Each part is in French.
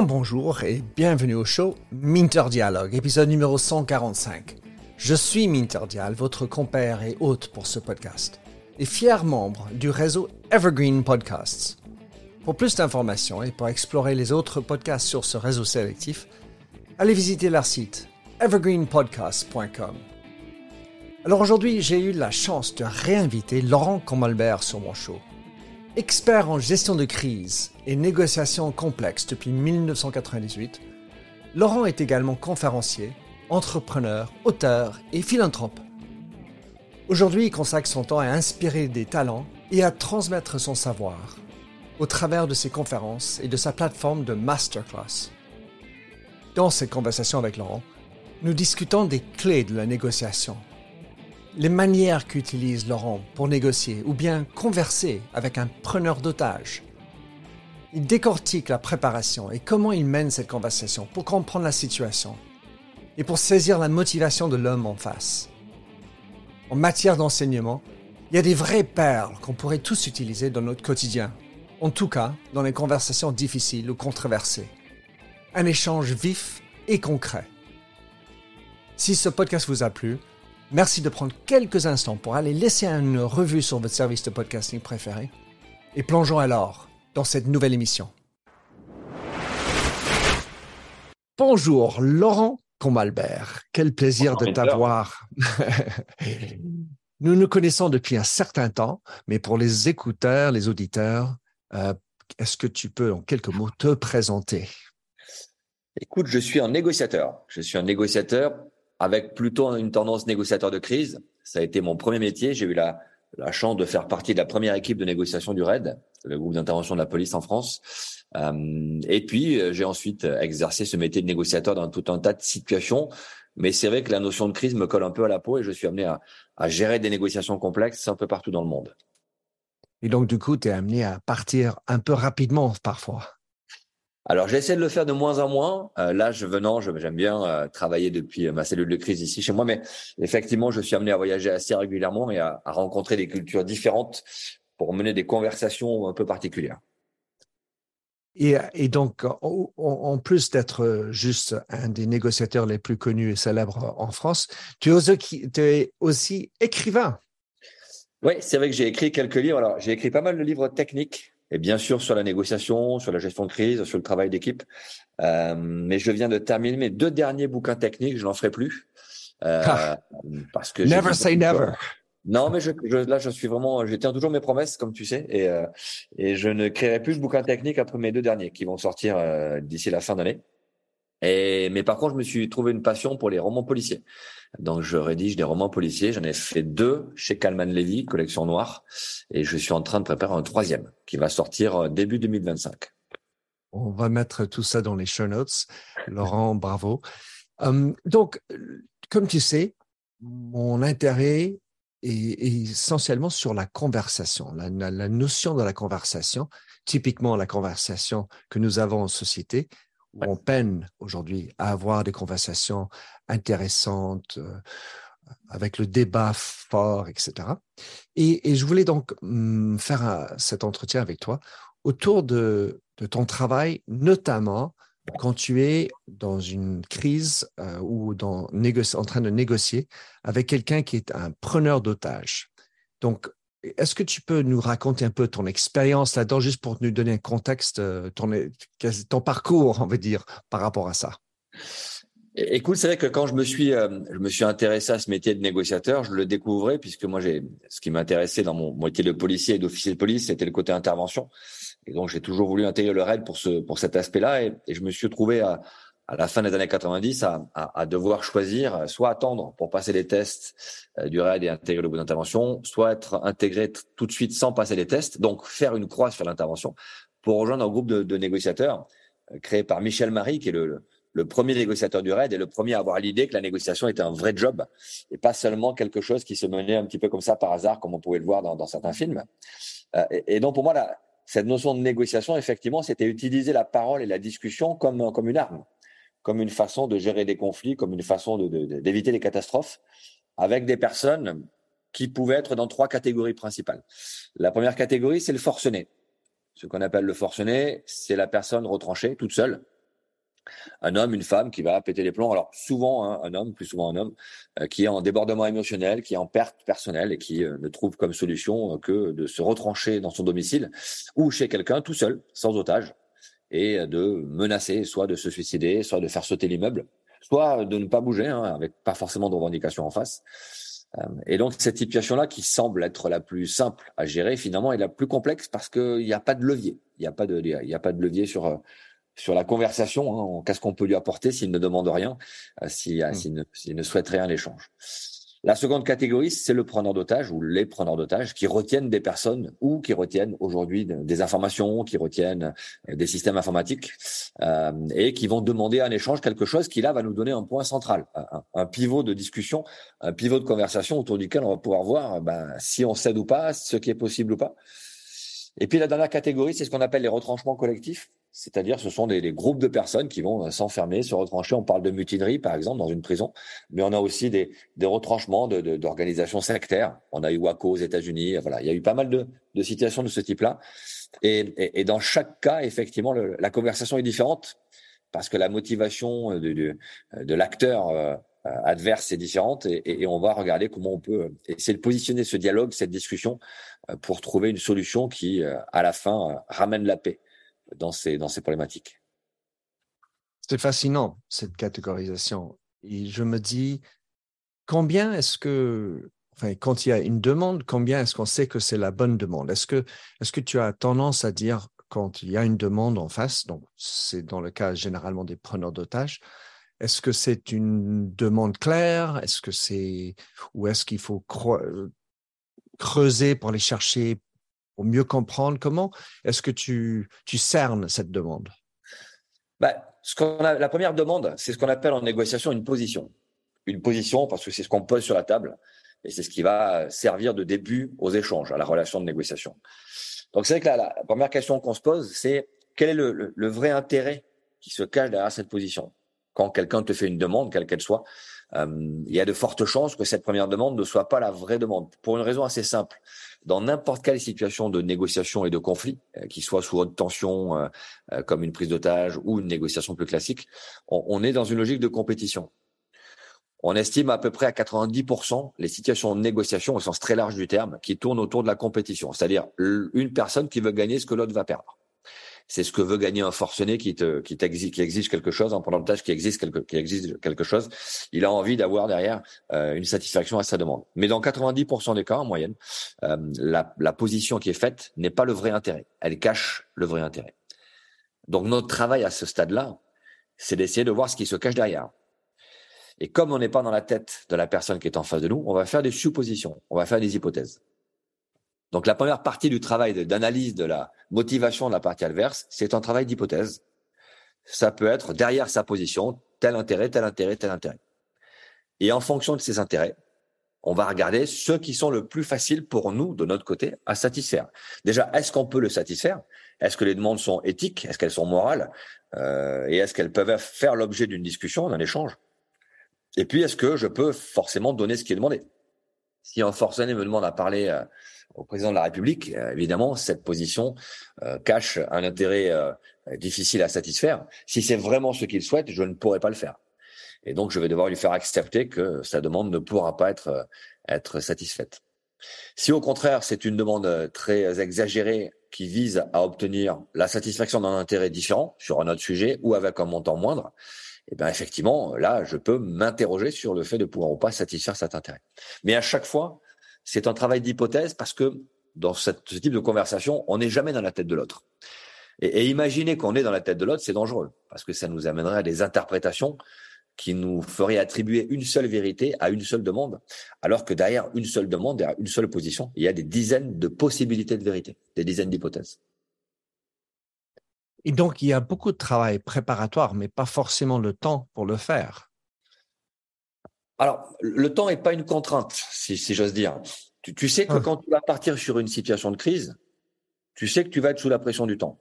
bonjour et bienvenue au show Minter Dialogue, épisode numéro 145. Je suis Minter Dial, votre compère et hôte pour ce podcast, et fier membre du réseau Evergreen Podcasts. Pour plus d'informations et pour explorer les autres podcasts sur ce réseau sélectif, allez visiter leur site evergreenpodcast.com. Alors aujourd'hui, j'ai eu la chance de réinviter Laurent Combalbert sur mon show. Expert en gestion de crise et négociations complexes depuis 1998, Laurent est également conférencier, entrepreneur, auteur et philanthrope. Aujourd'hui, il consacre son temps à inspirer des talents et à transmettre son savoir au travers de ses conférences et de sa plateforme de masterclass. Dans cette conversation avec Laurent, nous discutons des clés de la négociation, les manières qu'utilise Laurent pour négocier ou bien converser avec un preneur d'otages. Il décortique la préparation et comment il mène cette conversation pour comprendre la situation et pour saisir la motivation de l'homme en face. En matière d'enseignement, il y a des vraies perles qu'on pourrait tous utiliser dans notre quotidien, en tout cas dans les conversations difficiles ou controversées. Un échange vif et concret. Si ce podcast vous a plu, merci de prendre quelques instants pour aller laisser une revue sur votre service de podcasting préféré. Et plongeons alors dans cette nouvelle émission. Bonjour Laurent Combalbert, quel plaisir de t'avoir. Nous nous connaissons depuis un certain temps, mais pour les écouteurs, les auditeurs, euh, est-ce que tu peux en quelques mots te présenter? Écoute, je suis un négociateur. Je suis un négociateur avec plutôt une tendance négociateur de crise. Ça a été mon premier métier. J'ai eu la, la chance de faire partie de la première équipe de négociation du RAID, le groupe d'intervention de la police en France. Euh, et puis, euh, j'ai ensuite exercé ce métier de négociateur dans tout un tas de situations. Mais c'est vrai que la notion de crise me colle un peu à la peau et je suis amené à, à gérer des négociations complexes un peu partout dans le monde. Et donc, du coup, tu es amené à partir un peu rapidement parfois. Alors, j'essaie de le faire de moins en moins. Euh, là, je venant, j'aime bien euh, travailler depuis ma cellule de crise ici chez moi, mais effectivement, je suis amené à voyager assez régulièrement et à, à rencontrer des cultures différentes pour mener des conversations un peu particulières. Et, et, donc, en, en plus d'être juste un des négociateurs les plus connus et célèbres en France, tu es aussi, tu es aussi écrivain. Oui, c'est vrai que j'ai écrit quelques livres. Alors, j'ai écrit pas mal de livres techniques, et bien sûr sur la négociation, sur la gestion de crise, sur le travail d'équipe. Euh, mais je viens de terminer mes deux derniers bouquins techniques, je n'en ferai plus. Euh, ah, parce que never say never. Non, mais je, je, là, je suis vraiment, je tiens toujours mes promesses, comme tu sais, et, euh, et je ne créerai plus de bouquins techniques après mes deux derniers qui vont sortir euh, d'ici la fin d'année. Et mais par contre, je me suis trouvé une passion pour les romans policiers. Donc, je rédige des romans policiers. J'en ai fait deux chez Calman Levy, collection noire, et je suis en train de préparer un troisième qui va sortir euh, début 2025. On va mettre tout ça dans les show notes. Laurent, bravo. Um, donc, comme tu sais, mon intérêt et, essentiellement sur la conversation, la, notion de la conversation, typiquement la conversation que nous avons en société, on peine aujourd'hui à avoir des conversations intéressantes, euh, avec le débat fort, etc. Et, je voulais donc mm, faire cet entretien avec toi autour de, ton travail, notamment quand tu es dans une crise euh, ou en train de négocier avec quelqu'un qui est un preneur d'otages. Donc, est-ce que tu peux nous raconter un peu ton expérience là-dedans, juste pour nous donner un contexte, euh, ton, ton parcours, on va dire, par rapport à ça? Écoute, c'est vrai que quand je me suis, euh, je me suis intéressé à ce métier de négociateur, je le découvrais puisque moi, j'ai, ce qui m'intéressait dans mon métier de policier et d'officier de police, c'était le côté intervention. Et donc, j'ai toujours voulu intégrer le RAID pour ce, pour cet aspect-là. Et, et, je me suis trouvé à, à la fin des années 90 à, à, à, devoir choisir soit attendre pour passer les tests euh, du RAID et intégrer le bout d'intervention, soit être intégré tout de suite sans passer les tests, donc faire une croix sur l'intervention pour rejoindre un groupe de, de négociateurs euh, créé par Michel Marie, qui est le, le premier négociateur du RAID et le premier à avoir l'idée que la négociation était un vrai job et pas seulement quelque chose qui se menait un petit peu comme ça par hasard, comme on pouvait le voir dans, dans certains films. Euh, et, donc pour moi, cette notion de négociation, effectivement, c'était utiliser la parole et la discussion comme, comme une arme, comme une façon de gérer des conflits, comme une façon d'éviter les catastrophes, avec des personnes qui pouvaient être dans trois catégories principales. La première catégorie, c'est le forcené. Ce qu'on appelle le forcené, c'est la personne retranchée, toute seule, un homme, une femme qui va péter les plombs. Alors souvent hein, un homme, plus souvent un homme, euh, qui est en débordement émotionnel, qui est en perte personnelle et qui euh, ne trouve comme solution que de se retrancher dans son domicile ou chez quelqu'un tout seul, sans otage, et de menacer, soit de se suicider, soit de faire sauter l'immeuble, soit de ne pas bouger, hein, avec pas forcément de revendication en face. Euh, et donc cette situation-là, qui semble être la plus simple à gérer, finalement est la plus complexe parce qu'il n'y a pas de levier. Il n'y a pas de, il y a pas de levier sur sur la conversation. Hein, Qu'est-ce qu'on peut lui apporter s'il ne demande rien, euh, mmh. s'il ne, ne, souhaite rien à l'échange. La seconde catégorie, c'est le preneur d'otage ou les preneurs d'otages qui retiennent des personnes ou qui retiennent aujourd'hui des informations, qui retiennent euh, des systèmes informatiques euh, et qui vont demander un échange quelque chose qui là va nous donner un point central, un, un, pivot de discussion, un pivot de conversation autour duquel on va pouvoir voir ben, si on cède ou pas, ce qui est possible ou pas. Et puis la dernière catégorie, c'est ce qu'on appelle les retranchements collectifs. C'est-à-dire, ce sont des, groupes de personnes qui vont euh, s'enfermer, se retrancher. On parle de mutinerie, par exemple, dans une prison, mais on a aussi des, retranchements d'organisations de, sectaires. On a eu Waco aux États-Unis. Voilà, il y a eu pas mal de, situations de ce type-là. Et, et, dans chaque cas, effectivement, le, la conversation est différente parce que la motivation de, de, l'acteur euh, adverse est différente et, et, on va regarder comment on peut essayer de positionner ce dialogue, cette discussion, euh, pour trouver une solution qui, à la fin, ramène la paix dans ces, dans ces problématiques. C'est fascinant, cette catégorisation. Et je me dis, combien est-ce que, enfin, quand il y a une demande, combien est-ce qu'on sait que c'est la bonne demande? Est-ce que, est-ce que tu as tendance à dire, quand il y a une demande en face, donc c'est dans le cas généralement des preneurs d'otages, est-ce que c'est une demande claire? Est-ce que c'est ou est-ce qu'il faut creuser pour aller chercher pour mieux comprendre comment est-ce que tu, tu cernes cette demande? Bah, ce a, La première demande, c'est ce qu'on appelle en négociation une position. Une position parce que c'est ce qu'on pose sur la table et c'est ce qui va servir de début aux échanges, à la relation de négociation. Donc c'est vrai que la, première question qu'on se pose, c'est quel est le, le, le, vrai intérêt qui se cache derrière cette position? Quand quelqu'un te fait une demande, quelle qu'elle soit, euh, il y a de fortes chances que cette première demande ne soit pas la vraie demande, pour une raison assez simple dans n'importe quelle situation de négociation et de conflit, euh, qui soit sous haute tension, euh, euh, comme une prise d'otage ou une négociation plus classique, on, on, est dans une logique de compétition. On estime à peu près à 90% les situations de négociation au sens très large du terme qui tournent autour de la compétition, c'est-à-dire une personne qui veut gagner ce que l'autre va perdre c'est ce que veut gagner un forcené qui te, qui exige quelque chose, un pendant de tâche qui exige quelque, qui exige quelque chose. Il a envie d'avoir derrière euh, une satisfaction à sa demande. Mais dans 90% des cas, en moyenne, euh, la position qui est faite n'est pas le vrai intérêt. Elle cache le vrai intérêt. Donc notre travail à ce stade-là, c'est d'essayer de voir ce qui se cache derrière. Et comme on n'est pas dans la tête de la personne qui est en face de nous, on va faire des suppositions, on va faire des hypothèses. Donc la première partie du travail d'analyse de la motivation de la partie adverse, c'est un travail d'hypothèse. Ça peut être derrière sa position, tel intérêt, tel intérêt, tel intérêt. Et en fonction de ces intérêts, on va regarder ceux qui sont le plus faciles pour nous, de notre côté, à satisfaire. Déjà, est-ce qu'on peut le satisfaire? Est-ce que les demandes sont éthiques? Est-ce qu'elles sont morales? Euh, Et est-ce qu'elles peuvent faire l'objet d'une discussion, d'un échange? Et puis, est-ce que je peux forcément donner ce qui est demandé? Si un forcené me demande à parler euh, au président de la République, euh, évidemment, cette position euh, cache un intérêt euh, difficile à satisfaire. Si c'est vraiment ce qu'il souhaite, je ne pourrai pas le faire. Et donc, je vais devoir lui faire accepter que sa demande ne pourra pas être, être satisfaite. Si au contraire, c'est une demande très exagérée qui vise à obtenir la satisfaction d'un intérêt différent sur un autre sujet ou avec un montant moindre, eh bien effectivement, là, je peux m'interroger sur le fait de pouvoir ou pas satisfaire cet intérêt. Mais à chaque fois, c'est un travail d'hypothèse parce que dans ce type de conversation, on n'est jamais dans la tête de l'autre. Et, et, imaginer qu'on est dans la tête de l'autre, c'est dangereux parce que ça nous amènerait à des interprétations qui nous feraient attribuer une seule vérité à une seule demande, alors que derrière une seule demande, derrière une seule position, il y a des dizaines de possibilités de vérité, des dizaines d'hypothèses. Et donc, il y a beaucoup de travail préparatoire, mais pas forcément le temps pour le faire. Alors, le temps n'est pas une contrainte, si, si j'ose dire. Tu, tu, sais que ah. quand tu vas partir sur une situation de crise, tu sais que tu vas être sous la pression du temps.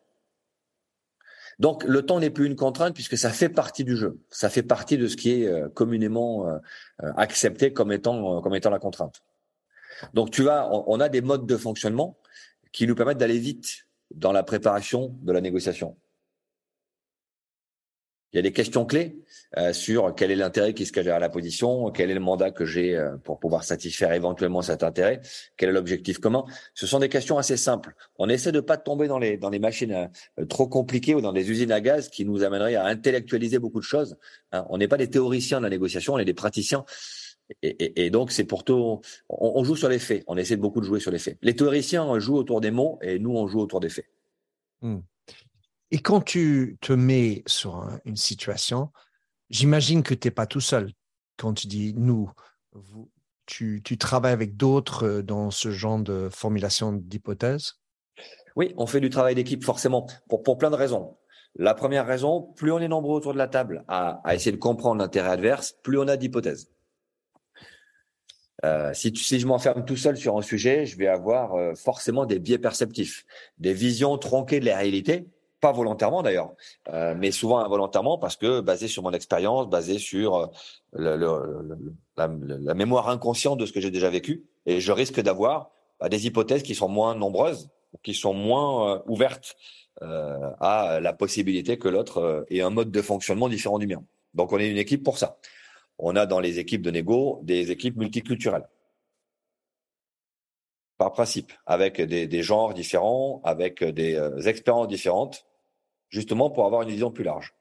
Donc, le temps n'est plus une contrainte puisque ça fait partie du jeu. Ça fait partie de ce qui est euh, communément euh, euh, accepté comme étant, comme étant la contrainte. Donc, tu vas, on a des modes de fonctionnement qui nous permettent d'aller vite dans la préparation de la négociation. Il y a des questions clés euh, sur quel est l'intérêt qui se cache derrière la position, quel est le mandat que j'ai euh, pour pouvoir satisfaire éventuellement cet intérêt, quel est l'objectif commun. Ce sont des questions assez simples. On essaie de pas tomber dans les dans les machines euh, trop compliquées ou dans des usines à gaz qui nous amèneraient à intellectualiser beaucoup de choses. Hein. on n'est pas des théoriciens de la négociation, on est des praticiens. Et, et, et donc c'est pour tout. On, on, joue sur les faits. On essaie beaucoup de jouer sur les faits. Les théoriciens jouent autour des mots et nous on joue autour des faits. Hmm. Et quand tu te mets sur une situation, j'imagine que tu n'es pas tout seul. Quand tu dis nous, tu, travailles avec d'autres euh, dans ce genre de formulation d'hypothèses Oui, on fait du travail d'équipe forcément, pour, pour plein de raisons. La première raison, plus on est nombreux autour de la table à, à essayer de comprendre l'intérêt adverse, plus on a d'hypothèses. Euh, si je m'enferme tout seul sur un sujet, je vais avoir euh, forcément des biais perceptifs, des visions tronquées de la réalité, pas volontairement d'ailleurs, euh, mais souvent involontairement parce que basé sur mon expérience, basé sur euh, le, le, la, la, mémoire inconsciente de ce que j'ai déjà vécu, et je risque d'avoir bah, des hypothèses qui sont moins nombreuses, qui sont moins euh, ouvertes euh, à la possibilité que l'autre euh, ait un mode de fonctionnement différent du mien. Donc on est une équipe pour ça. On a dans les équipes de négo des équipes multiculturelles par principe, avec des, des, genres différents, avec des expériences différentes, justement pour avoir une vision plus large.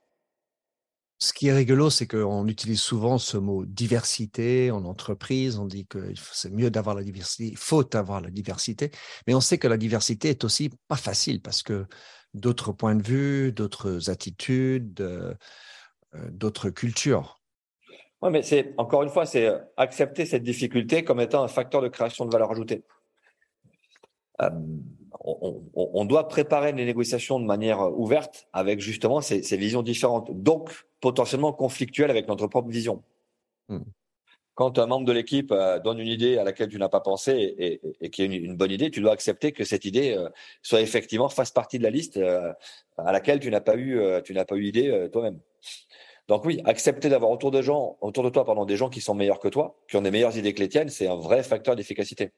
Ce qui est rigolo, c'est qu'on utilise souvent ce mot diversité en entreprise. On dit que c'est mieux d'avoir la diversité, il faut avoir la diversité. Mais on sait que la diversité est aussi pas facile parce que d'autres points de vue, d'autres attitudes, euh, euh d'autres cultures. Oui, mais c'est encore une fois, c'est accepter cette difficulté comme étant un facteur de création de valeur ajoutée. Euh, on, on, doit préparer les négociations de manière ouverte avec justement ces, ces visions différentes, donc potentiellement conflictuelles avec notre propre vision. Hmm. Quand un membre de l'équipe euh, donne une idée à laquelle tu n'as pas pensé et, et, et qui est une, une, bonne idée, tu dois accepter que cette idée euh, soit effectivement fasse partie de la liste euh, à laquelle tu n'as pas eu, tu n'as pas eu idée toi-même. Donc oui, accepter d'avoir autour de gens, autour de toi, pardon, des gens qui sont meilleurs que toi, qui ont des meilleures idées que les tiennes, c'est un vrai facteur d'efficacité.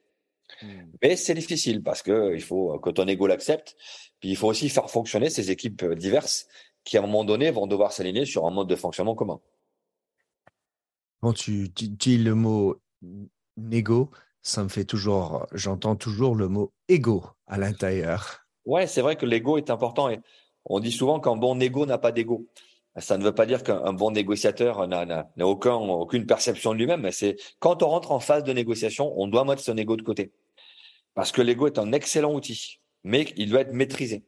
Hmm. Mais c'est difficile parce que il faut que ton ego l'accepte. Puis il faut aussi faire fonctionner ces équipes diverses qui, à un moment donné, vont devoir s'aligner sur un mode de fonctionnement commun. Quand tu, dis le mot négo, ça me fait toujours, j'entends toujours le mot ego à l'intérieur. Ouais, c'est vrai que l'ego est important et on dit souvent qu'un bon négo n'a pas d'ego. Ça ne veut pas dire qu'un bon négociateur n'a aucun, aucune perception de lui-même, mais c'est quand on rentre en phase de négociation, on doit mettre son ego de côté. Parce que l'ego est un excellent outil, mais il doit être maîtrisé.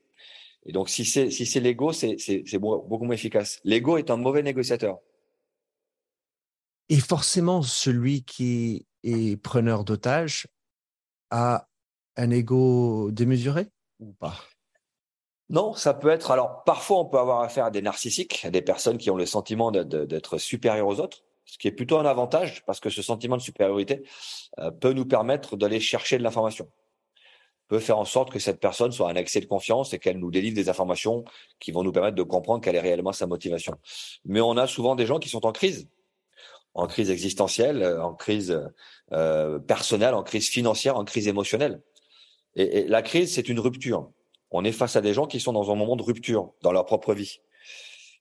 Et donc, si c'est si c'est l'ego, c'est beaucoup moins efficace. L'ego est un mauvais négociateur. Et forcément, celui qui est preneur d'otages a un ego démesuré ou pas? Non, ça peut être. Alors, parfois, on peut avoir affaire à des narcissiques, à des personnes qui ont le sentiment d'être supérieurs aux autres, ce qui est plutôt un avantage parce que ce sentiment de supériorité euh, peut nous permettre d'aller chercher de l'information, peut faire en sorte que cette personne soit un accès de confiance et qu'elle nous délivre des informations qui vont nous permettre de comprendre quelle est réellement sa motivation. Mais on a souvent des gens qui sont en crise, en crise existentielle, euh, en crise euh, personnelle, en crise financière, en crise émotionnelle. Et, et la crise, c'est une rupture on est face à des gens qui sont dans un moment de rupture dans leur propre vie.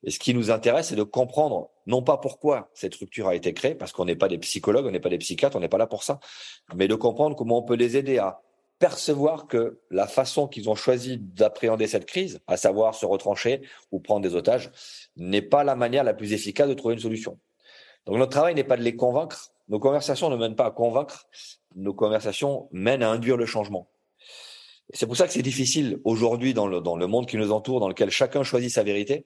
Et ce qui nous intéresse, c'est de comprendre non pas pourquoi cette rupture a été créée, parce qu'on n'est pas des psychologues, on n'est pas des psychiatres, on n'est pas là pour ça, mais de comprendre comment on peut les aider à percevoir que la façon qu'ils ont choisi d'appréhender cette crise, à savoir se retrancher ou prendre des otages, n'est pas la manière la plus efficace de trouver une solution. Donc notre travail n'est pas de les convaincre, nos conversations ne mènent pas à convaincre, nos conversations mènent à induire le changement. C'est pour ça que c'est difficile aujourd'hui dans le, dans le monde qui nous entoure, dans lequel chacun choisit sa vérité,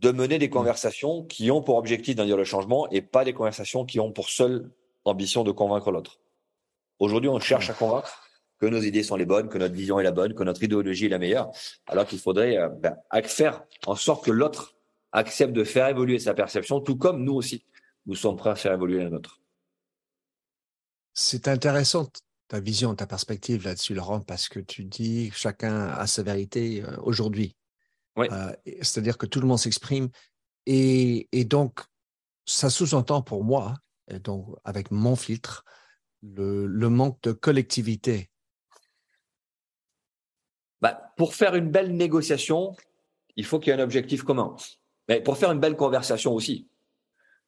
de mener des conversations qui ont pour objectif d'induire le changement et pas des conversations qui ont pour seule ambition de convaincre l'autre. Aujourd'hui, on cherche à convaincre que nos idées sont les bonnes, que notre vision est la bonne, que notre idéologie est la meilleure, alors qu'il faudrait euh, ben, faire en sorte que l'autre accepte de faire évoluer sa perception, tout comme nous aussi, nous sommes prêts à faire évoluer la nôtre. C'est intéressant ta vision, ta perspective là-dessus, Laurent, parce que tu dis que chacun a sa vérité euh, aujourd'hui. Oui. Euh, C'est-à-dire que tout le monde s'exprime. Et, et, donc, ça sous-entend pour moi, donc avec mon filtre, le, le manque de collectivité. Bah, pour faire une belle négociation, il faut qu'il y ait un objectif commun. Mais pour faire une belle conversation aussi.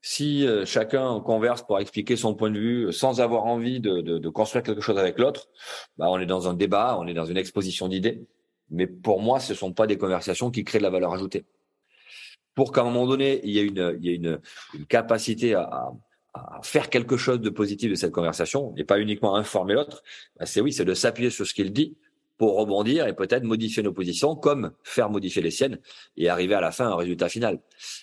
Si euh, chacun converse pour expliquer son point de vue sans avoir envie de, de, de construire quelque chose avec l'autre, bah on est dans un débat, on est dans une exposition d'idées. Mais pour moi, ce sont pas des conversations qui créent de la valeur ajoutée. Pour qu'à un moment donné, il y ait une, il y ait une, une capacité à, à, faire quelque chose de positif de cette conversation, et pas uniquement informer l'autre, bah c'est oui, c'est de s'appuyer sur ce qu'il dit pour rebondir et peut-être modifier nos positions, comme faire modifier les siennes et arriver à la fin à un résultat final.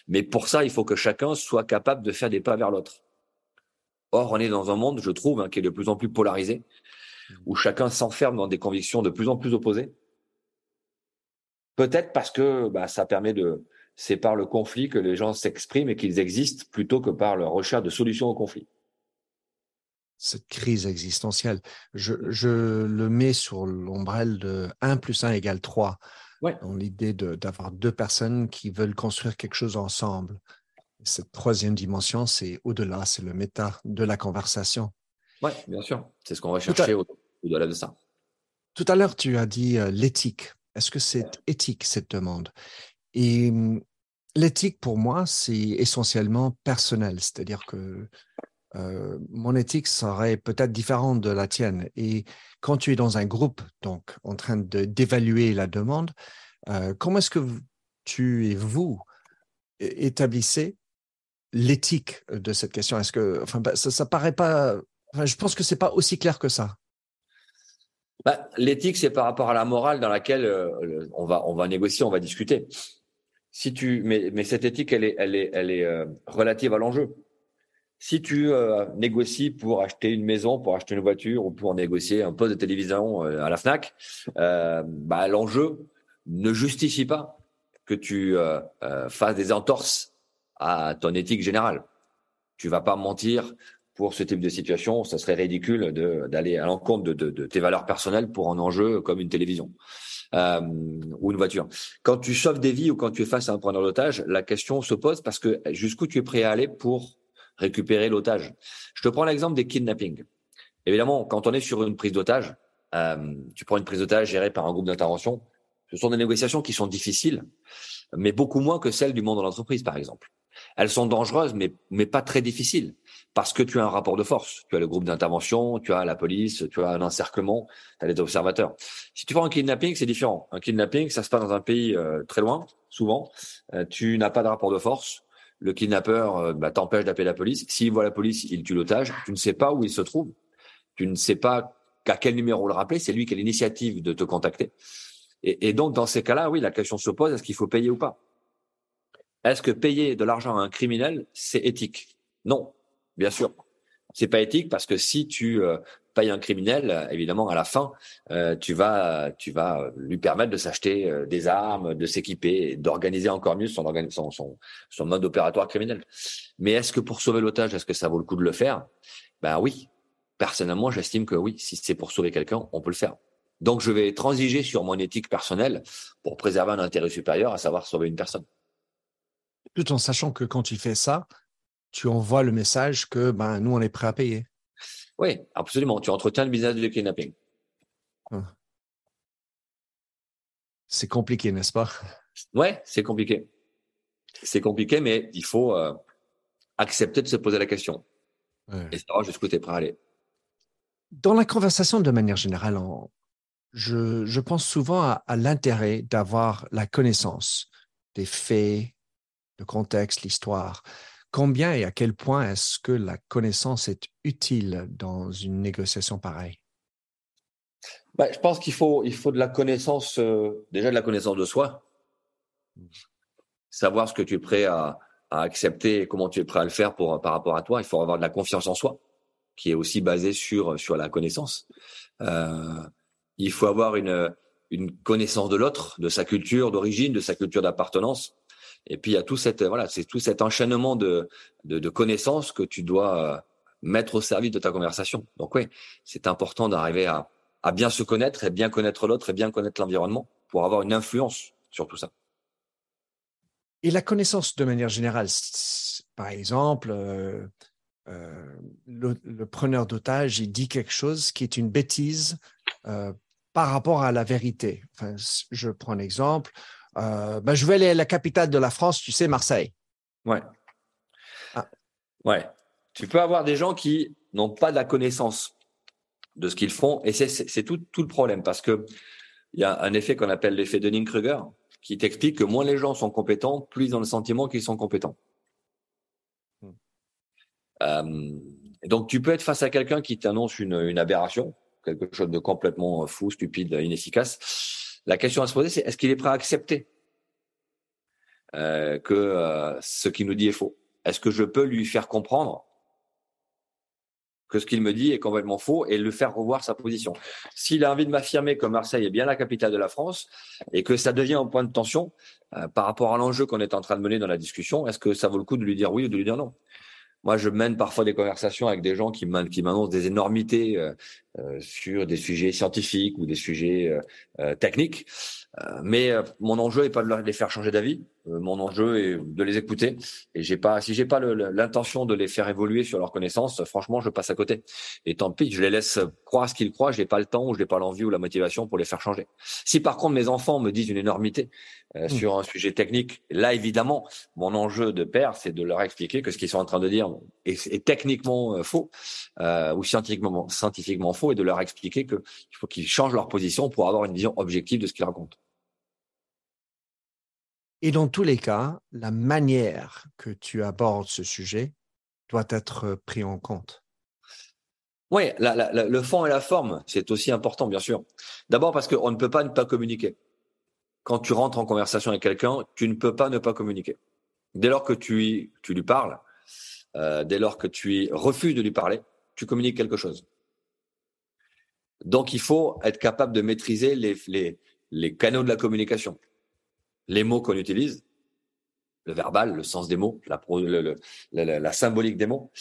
Mais pour ça, il faut que chacun soit capable de faire des pas vers l'autre. Or, on est dans un monde, je trouve, hein, qui est de plus en plus polarisé, où chacun s'enferme dans des convictions de plus en plus opposées. Peut-être parce que bah, ça permet de, c'est par le conflit que les gens s'expriment et qu'ils existent plutôt que par leur recherche de solutions au conflit cette crise existentielle. Je, je le mets sur l'ombrelle de 1 plus 1 égale 3. Ouais. Dans l'idée d'avoir deux personnes qui veulent construire quelque chose ensemble. Cette troisième dimension, c'est au-delà, c'est le méta de la conversation. Oui, bien sûr. C'est ce qu'on va chercher au-delà de ça. Tout à l'heure, tu as dit euh, l'éthique. Est-ce que c'est éthique, cette demande? Et hum, l'éthique, pour moi, c'est essentiellement personnel. C'est-à-dire que euh, mon éthique serait peut-être différente de la tienne. Et quand tu es dans un groupe, donc en train de d'évaluer la demande, euh, comment est-ce que tu et vous établissez l'éthique de cette question? Est-ce que, enfin, bah, ça, ça paraît pas. Enfin, je pense que c'est pas aussi clair que ça. Bah, l'éthique, c'est par rapport à la morale dans laquelle euh, on va on va négocier, on va discuter. Si tu, mais, mais cette éthique, elle est elle est elle est euh, relative à l'enjeu si tu euh, négocies pour acheter une maison, pour acheter une voiture ou pour négocier un poste de télévision à la Fnac, bah, l'enjeu ne justifie pas que tu fasses des entorses à ton éthique générale. Tu vas pas mentir pour ce type de situation. Ça serait ridicule d'aller à l'encontre de, tes valeurs personnelles pour un enjeu comme une télévision. Euh, ou une voiture. Quand tu sauves des vies ou quand tu es face à un preneur d'otage, la question se pose parce que jusqu'où tu es prêt à aller pour récupérer l'otage? Je te prends l'exemple des kidnappings. Évidemment, quand on est sur une prise d'otage, euh, tu prends une prise d'otage gérée par un groupe d'intervention, ce sont des négociations qui sont difficiles, mais beaucoup moins que celles du monde de l'entreprise, par exemple. Elles sont dangereuses, mais pas très difficiles, parce que tu as un rapport de force. Tu as le groupe d'intervention, tu as la police, tu as un encerclement, tu as les observateurs. Si tu prends un kidnapping, c'est différent. Un kidnapping, ça se passe dans un pays euh, très loin, souvent. Euh, tu n'as pas de rapport de force le kidnappeur euh, bah, t'empêche d'appeler la police. S'il voit la police, il tue l'otage. Tu ne sais pas où il se trouve. Tu ne sais pas qu'à quel numéro le rappeler. C'est lui qui a l'initiative de te contacter. Et, donc, dans ces cas-là, oui, la question se pose, est-ce qu'il faut payer ou pas? Est-ce que payer de l'argent à un criminel, c'est éthique? Non, bien sûr. C'est pas éthique parce que si tu euh, paye un criminel, évidemment, à la fin, euh, tu vas, tu vas lui permettre de s'acheter euh, des armes, de s'équiper, d'organiser encore mieux son, mode opératoire criminel. Mais est-ce que pour sauver l'otage, est-ce que ça vaut le coup de le faire? Ben oui. Personnellement, j'estime que oui. Si c'est pour sauver quelqu'un, on peut le faire. Donc, je vais transiger sur mon éthique personnelle pour préserver un intérêt supérieur, à savoir sauver une personne. Tout en sachant que quand tu fais ça, tu envoies le message que ben, nous, on est prêt à payer. Oui, absolument. Tu entretiens le business du kidnapping. Ah. C'est compliqué, n'est-ce pas? Ouais, c'est compliqué. C'est compliqué, mais il faut euh, accepter de se poser la question ouais. et savoir jusqu'où tu es prêt à aller. Dans la conversation, de manière générale, je, je, pense souvent à, à l'intérêt d'avoir la connaissance des faits, le contexte, l'histoire. Combien et à quel point est-ce que la connaissance est utile dans une négociation pareille? Bah, Je pense qu'il faut, il faut de la connaissance, euh, déjà de la connaissance de soi. Savoir ce que tu es prêt à, à, accepter et comment tu es prêt à le faire pour, par rapport à toi. Il faut avoir de la confiance en soi, qui est aussi basée sur, sur la connaissance. Euh, il faut avoir une, une connaissance de l'autre, de sa culture d'origine, de sa culture d'appartenance. Et puis il y a tout cette voilà, c'est tout cet enchaînement de, de, connaissances que tu dois euh, mettre au service de ta conversation. Donc oui, c'est important d'arriver à, à bien se connaître et bien connaître l'autre et bien connaître l'environnement pour avoir une influence sur tout ça. Et la connaissance de manière générale, par exemple, euh, euh, le, preneur d'otage, il dit quelque chose qui est une bêtise par rapport à la vérité. Enfin, je prends un exemple. Euh, ben, je vais aller à la capitale de la France, tu sais, Marseille. Ouais. Ah. Ouais. Tu peux avoir des gens qui n'ont pas de la connaissance de ce qu'ils font, et c'est tout, tout le problème, parce que il y a un effet qu'on appelle l'effet Dunning-Kruger, qui t'explique que moins les gens sont compétents, plus ils ont le sentiment qu'ils sont compétents. Hmm. Euh, donc, tu peux être face à quelqu'un qui t'annonce une, une, aberration, quelque chose de complètement fou, stupide, inefficace. La question à se poser, c'est est-ce qu'il est prêt à accepter euh, que euh, ce qu'il nous dit est faux? Est-ce que je peux lui faire comprendre que ce qu'il me dit est complètement faux et le faire revoir sa position? S'il a envie de m'affirmer que Marseille est bien la capitale de la France et que ça devient un point de tension euh, par rapport à l'enjeu qu'on est en train de mener dans la discussion, est-ce que ça vaut le coup de lui dire oui ou de lui dire non? Moi, je mène parfois des conversations avec des gens qui m'annoncent des énormités euh, euh, sur des sujets scientifiques ou des sujets techniques. mais mon enjeu n'est pas de les faire changer d'avis. Euh, mon enjeu est de les écouter. Et j'ai pas, si j'ai pas l'intention de les faire évoluer sur leurs connaissances, franchement, je passe à côté. Et tant pis, je les laisse croire ce qu'ils croient. J'ai pas le temps ou je n'ai pas l'envie ou la motivation pour les faire changer. Si par contre mes enfants me disent une énormité euh, mmh. sur un sujet technique, là évidemment, mon enjeu de père, c'est de leur expliquer que ce qu'ils sont en train de dire est, techniquement euh, faux ou scientifiquement, scientifiquement faux, et de leur expliquer qu'il faut qu'ils changent leur position pour avoir une vision objective de ce qu'ils racontent. Et dans tous les cas, la manière que tu abordes ce sujet doit être pris en compte. Oui, le fond et la forme, c'est aussi important, bien sûr. D'abord parce qu'on ne peut pas ne pas communiquer. Quand tu rentres en conversation avec quelqu'un, tu ne peux pas ne pas communiquer. Dès lors que tu, tu lui parles, euh, dès lors que tu refuses de lui parler, tu communiques quelque chose. Donc il faut être capable de maîtriser les, les canaux de la communication les mots qu'on utilise, le verbal, le sens des mots, la, la, symbolique des mots.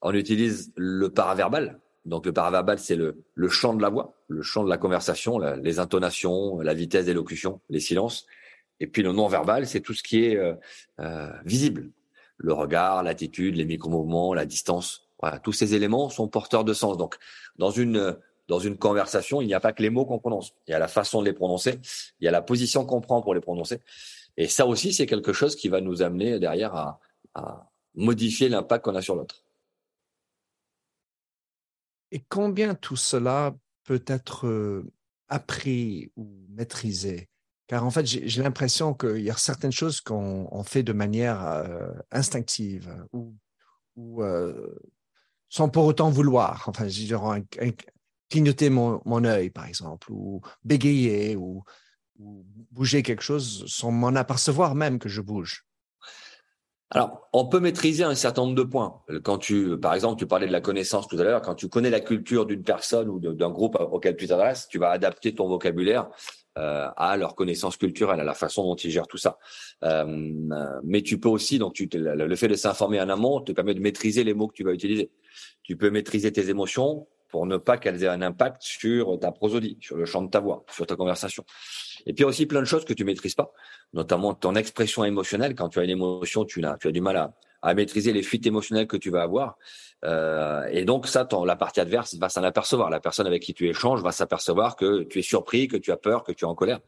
On utilise le paraverbal. Donc le paraverbal, c'est le, le chant de la voix, le chant de la conversation, les intonations, la vitesse d'élocution, les silences. Et puis le non-verbal, c'est tout ce qui est euh, euh, visible. Le regard, l'attitude, les micro-mouvements, la distance. Voilà, tous ces éléments sont porteurs de sens. Donc dans une dans une conversation, il n'y a pas que les mots qu'on prononce. Il y a la façon de les prononcer, il y a la position qu'on prend pour les prononcer. Et ça aussi, c'est quelque chose qui va nous amener derrière à, modifier l'impact qu'on a sur l'autre. Et combien tout cela peut être euh, appris ou maîtrisé? Car en fait, j'ai l'impression qu'il y a certaines choses qu'on fait de manière euh, instinctive ou, euh, sans pour autant vouloir. Enfin, je dirais, clignoter mon, œil, par exemple, ou bégayer, ou, bouger quelque chose sans m'en apercevoir même que je bouge. Alors, on peut maîtriser un certain nombre de points. Quand tu, par exemple, tu parlais de la connaissance tout à l'heure, quand tu connais la culture d'une personne ou d'un groupe auquel tu t'adresses, tu vas adapter ton vocabulaire euh, à leur connaissance culturelle, à la façon dont ils gèrent tout ça. Euh, mais tu peux aussi, donc tu, le fait de s'informer en amont te permet de maîtriser les mots que tu vas utiliser. Tu peux maîtriser tes émotions, pour ne pas qu'elles aient un impact sur ta prosodie, sur le champ de ta voix, sur ta conversation. Et puis aussi plein de choses que tu maîtrises pas, notamment ton expression émotionnelle. Quand tu as une émotion, tu as, tu as du mal à, à maîtriser les fuites émotionnelles que tu vas avoir. Euh, et donc ça, ton, la partie adverse va s'en apercevoir. La personne avec qui tu échanges va s'apercevoir que tu es surpris, que tu as peur, que tu es en colère.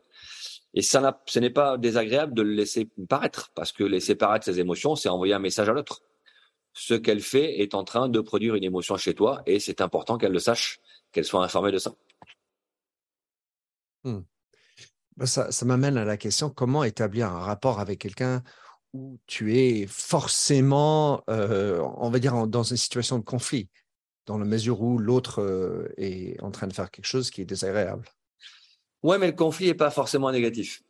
Et ça, ce n'est pas désagréable de le laisser paraître, parce que laisser paraître ses émotions, c'est envoyer un message à l'autre ce qu'elle fait est en train de produire une émotion chez toi et c'est important qu'elle le sache, qu'elle soit informée de ça. Hmm. Bah, ça, m'amène à la question comment établir un rapport avec quelqu'un où tu es forcément, euh, on va dire, dans une situation de conflit, dans la mesure où l'autre euh, est en train de faire quelque chose qui est désagréable? Ouais, mais le conflit n'est pas forcément négatif.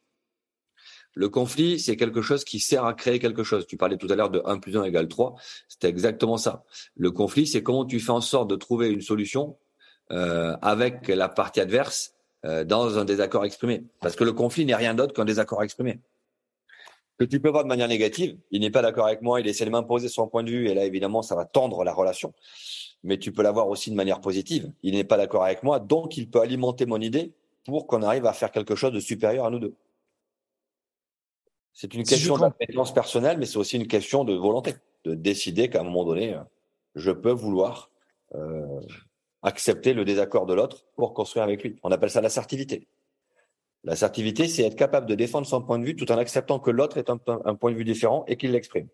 Le conflit, c'est quelque chose qui sert à créer quelque chose. Tu parlais tout à l'heure de 1 plus 1 égale 3. C'était exactement ça. Le conflit, c'est comment tu fais en sorte de trouver une solution euh, avec la partie adverse euh, dans un désaccord exprimé. Parce que le conflit n'est rien d'autre qu'un désaccord exprimé. Que tu peux voir de manière négative, il n'est pas d'accord avec moi, il essaie de m'imposer son point de vue, et là, évidemment, ça va tendre la relation. Mais tu peux l'avoir aussi de manière positive. Il n'est pas d'accord avec moi, donc il peut alimenter mon idée pour qu'on arrive à faire quelque chose de supérieur à nous deux. C'est une question d'appétence personnelle, mais c'est aussi une question de volonté, de décider qu'à un moment donné, euh, je peux vouloir euh, accepter le désaccord de l'autre pour construire avec lui. On appelle ça l'assertivité. L'assertivité, c'est être capable de défendre son point de vue tout en acceptant que l'autre est un, un point de vue différent et qu'il l'exprime.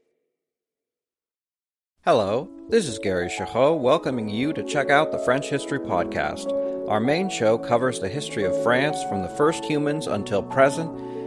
Hello, this is Gary Chahot welcoming you to check out the French History Podcast. Our main show covers the history of France from the first humans until present.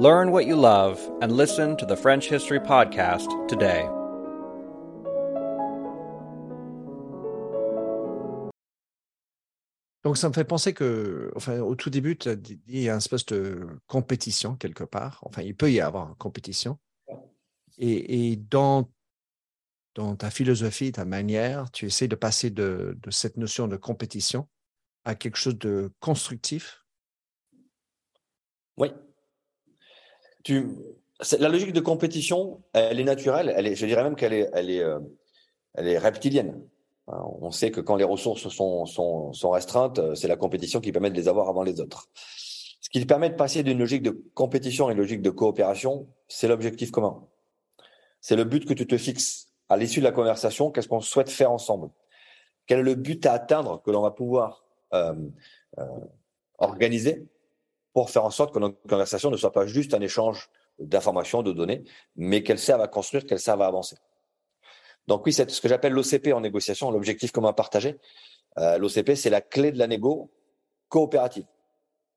Learn what you love and listen to the French History Podcast today. Donc, ça me fait penser que, enfin, au tout début, tu as dit il y a une espèce de compétition quelque part. Enfin, il peut y avoir une compétition. Et, et dans, dans ta philosophie, ta manière, tu essaies de passer de, de cette notion de compétition à quelque chose de constructif? Oui. La logique de compétition, elle est naturelle. Je dirais même qu'elle est, euh, reptilienne. On sait que quand les ressources sont, restreintes, euh, c'est la compétition qui permet de les avoir avant les autres. Ce qui permet de passer d'une logique de compétition à une logique de coopération, c'est l'objectif commun. C'est le but que tu te fixes à l'issue de la conversation. Qu'est-ce qu'on souhaite faire ensemble? Quel est le but à atteindre que l'on va pouvoir euh, organiser? Pour faire en sorte que notre conversation ne soit pas juste un échange d'informations, de données, mais qu'elle serve à construire, qu'elle serve à avancer. Donc oui, c'est ce que j'appelle l'OCP en négociation, l'objectif commun partagé. Euh, L'OCP, c'est la clé de la négo coopérative.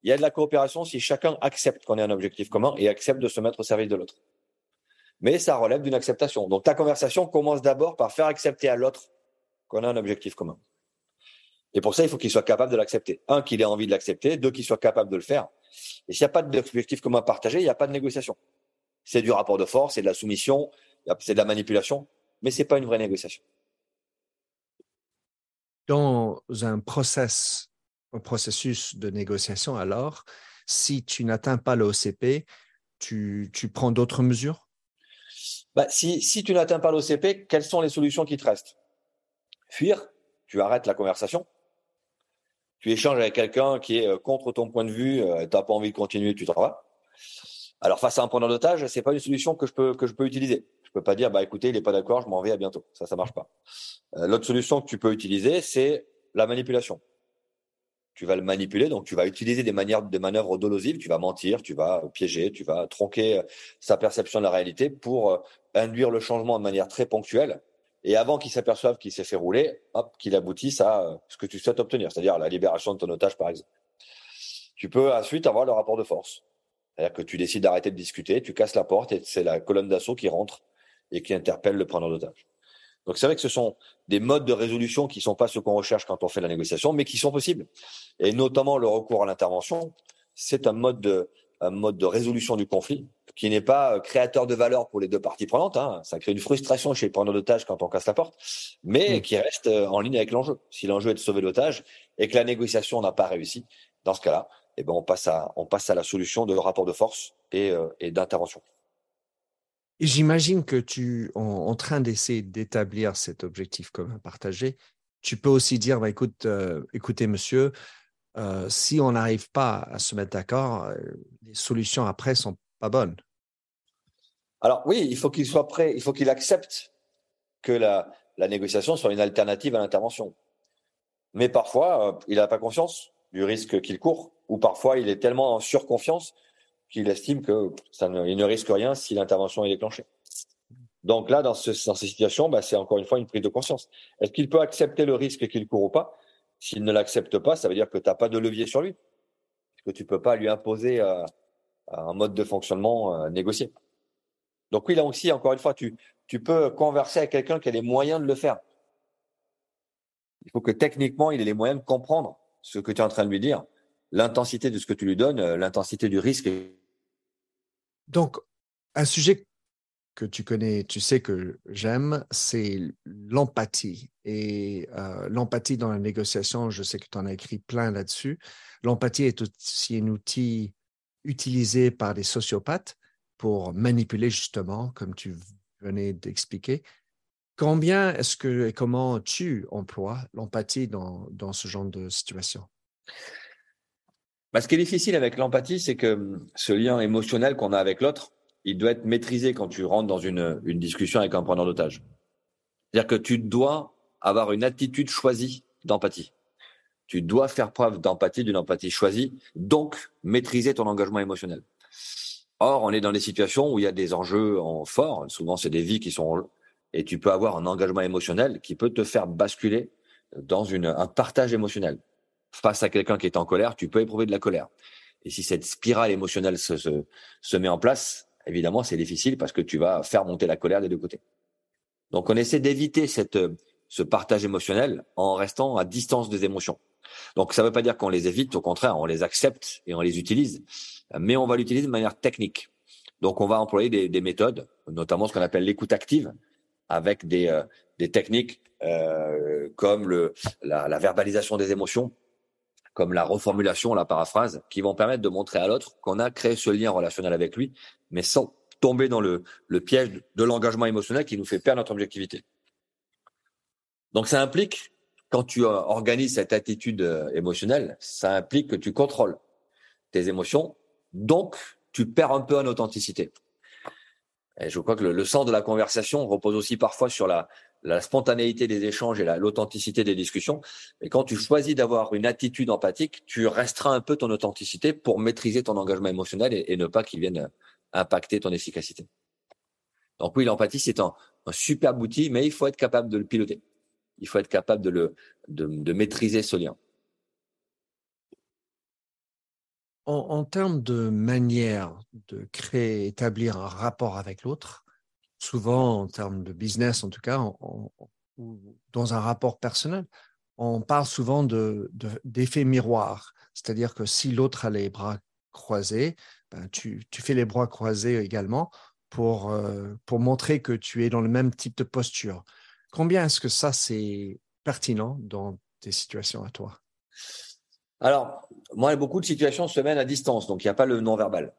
Il y a de la coopération si chacun accepte qu'on ait un objectif commun et accepte de se mettre au service de l'autre. Mais ça relève d'une acceptation. Donc ta conversation commence d'abord par faire accepter à l'autre qu'on a un objectif commun. Et pour ça, il faut qu'il soit capable de l'accepter. Un, qu'il ait envie de l'accepter. Deux, qu'il soit capable de le faire. Et s'il n'y a pas d'objectif commun partagé, il n'y a pas de négociation. C'est du rapport de force, c'est de la soumission, c'est de la manipulation mais ce n'est pas une vraie négociation. Dans un, process, un processus de négociation, alors, si tu n'atteins pas l'OCP, tu, tu prends d'autres mesures? Bah, si, si tu n'atteins pas l'OCP, quelles sont les solutions qui te restent? Fuir, tu arrêtes la conversation, tu échanges avec quelqu'un qui est euh, contre ton point de vue, euh, tu n'as pas envie de continuer, tu t'en vas. Alors face à un preneur d'otage, c'est pas une solution que je peux que je peux utiliser. Je peux pas dire, bah écoutez, il n'est pas d'accord, je m'en vais, à bientôt. Ça, ça marche pas. Euh, l'autre solution que tu peux utiliser, c'est la manipulation. Tu vas le manipuler, donc tu vas utiliser des manières, des manœuvres dolosives. Tu vas mentir, tu vas piéger, tu vas tronquer euh, sa perception de la réalité pour euh, induire le changement de manière très ponctuelle. Et avant qu'il s'aperçoive qu'il s'est fait rouler, hop, qu'il aboutisse à ce que tu souhaites obtenir, c'est-à-dire la libération de ton otage, par exemple. Tu peux ensuite avoir le rapport de force. C'est-à-dire que tu décides d'arrêter de discuter, tu casses la porte et c'est la colonne d'assaut qui rentre et qui interpelle le preneur d'otage. Donc c'est vrai que ce sont des modes de résolution qui ne sont pas ce qu'on recherche quand on fait la négociation, mais qui sont possibles. Et notamment le recours à l'intervention, c'est un mode de, un mode de résolution du conflit qui n'est pas créateur de valeur pour les deux parties prenantes. Hein. Ça crée une frustration chez le preneur d'otage quand on casse la porte, mais mmh. qui reste euh, en ligne avec l'enjeu. Si l'enjeu est de sauver l'otage et que la négociation n'a pas réussi, dans ce cas-là, eh ben on passe à on passe à la solution de rapport de force et, euh, et d'intervention. J'imagine que tu, en, train d'essayer d'établir cet objectif commun partagé, tu peux aussi dire, bah, écoute, euh, écoutez, monsieur, euh, si on n'arrive pas à se mettre d'accord, euh, les solutions après sont pas bonnes. Alors oui, il faut qu'il soit prêt, il faut qu'il accepte que la, négociation soit une alternative à l'intervention. Mais parfois, il n'a pas conscience du risque qu'il court, ou parfois il est tellement en surconfiance qu'il estime que ne, ne risque rien si l'intervention est déclenchée. Donc là, dans, dans ces situations, bah, c'est encore une fois une prise de conscience. Est-ce qu'il peut accepter le risque qu'il court ou pas? S'il ne l'accepte pas, ça veut dire que tu n'as pas de levier sur lui, que tu peux pas lui imposer euh, un mode de fonctionnement euh, négocié. Donc oui, là aussi, encore une fois, tu, tu peux converser avec quelqu'un qui a les moyens de le faire. Il faut que techniquement, il ait les moyens de comprendre ce que tu es en train de lui dire, l'intensité de ce que tu lui donnes, euh, l'intensité du risque donc, un sujet que tu connais, tu sais que j'aime, c'est l'empathie. Et euh, l'empathie dans la négociation, je sais que tu en as écrit plein là-dessus. L'empathie est aussi un outil utilisé par des sociopathes pour manipuler justement, comme tu venais d'expliquer. Combien est-ce que et comment tu emploies l'empathie dans, dans ce genre de situation? Bah, Ce qui est difficile avec l'empathie, c'est que hum, ce lien émotionnel qu'on a avec l'autre, il doit être maîtrisé quand tu rentres dans une, une discussion avec un preneur d'otage. C'est-à-dire que tu dois avoir une attitude choisie d'empathie. Tu dois faire preuve d'empathie, d'une empathie choisie, donc maîtriser ton engagement émotionnel. Or, on est dans des situations où il y a des enjeux en forts. Souvent, c'est des vies qui sont et tu peux avoir un engagement émotionnel qui peut te faire basculer dans une, un partage émotionnel. Face à quelqu'un qui est en colère, tu peux éprouver de la colère. Et si cette spirale émotionnelle se, se, se met en place, évidemment, c'est difficile parce que tu vas faire monter la colère des deux côtés. Donc, on essaie d'éviter cette, ce partage émotionnel en restant à distance des émotions. Donc, ça ne veut pas dire qu'on les évite, au contraire, on les accepte et on les utilise, mais on va l'utiliser de manière technique. Donc, on va employer des, des méthodes, notamment ce qu'on appelle l'écoute active, avec des, euh, des techniques euh, comme le, la, la, verbalisation des émotions, comme la reformulation, la paraphrase, qui vont permettre de montrer à l'autre qu'on a créé ce lien relationnel avec lui, mais sans tomber dans le, le piège de l'engagement émotionnel qui nous fait perdre notre objectivité. Donc ça implique, quand tu organises cette attitude euh, émotionnelle, ça implique que tu contrôles tes émotions, donc tu perds un peu en authenticité. Et je crois que le, sens de la conversation repose aussi parfois sur la, spontanéité des échanges et l'authenticité des discussions. Et quand tu choisis d'avoir une attitude empathique, tu restreins un peu ton authenticité pour maîtriser ton engagement émotionnel et, ne pas qu'il vienne impacter ton efficacité. Donc oui, l'empathie, c'est un, un superbe outil, mais il faut être capable de le piloter. Il faut être capable de, maîtriser ce lien. En, termes de manière de créer, établir un rapport avec l'autre, souvent en termes de business en tout cas, dans un rapport personnel, on parle souvent de, d'effet de, miroir. C'est-à-dire que si l'autre a les bras croisés, ben tu, tu, fais les bras croisés également pour, euh, pour montrer que tu es dans le même type de posture. Combien est-ce que ça, c'est pertinent dans tes situations à toi? Alors, moi, beaucoup de situations se mènent à distance, donc il n'y a pas le non-verbal.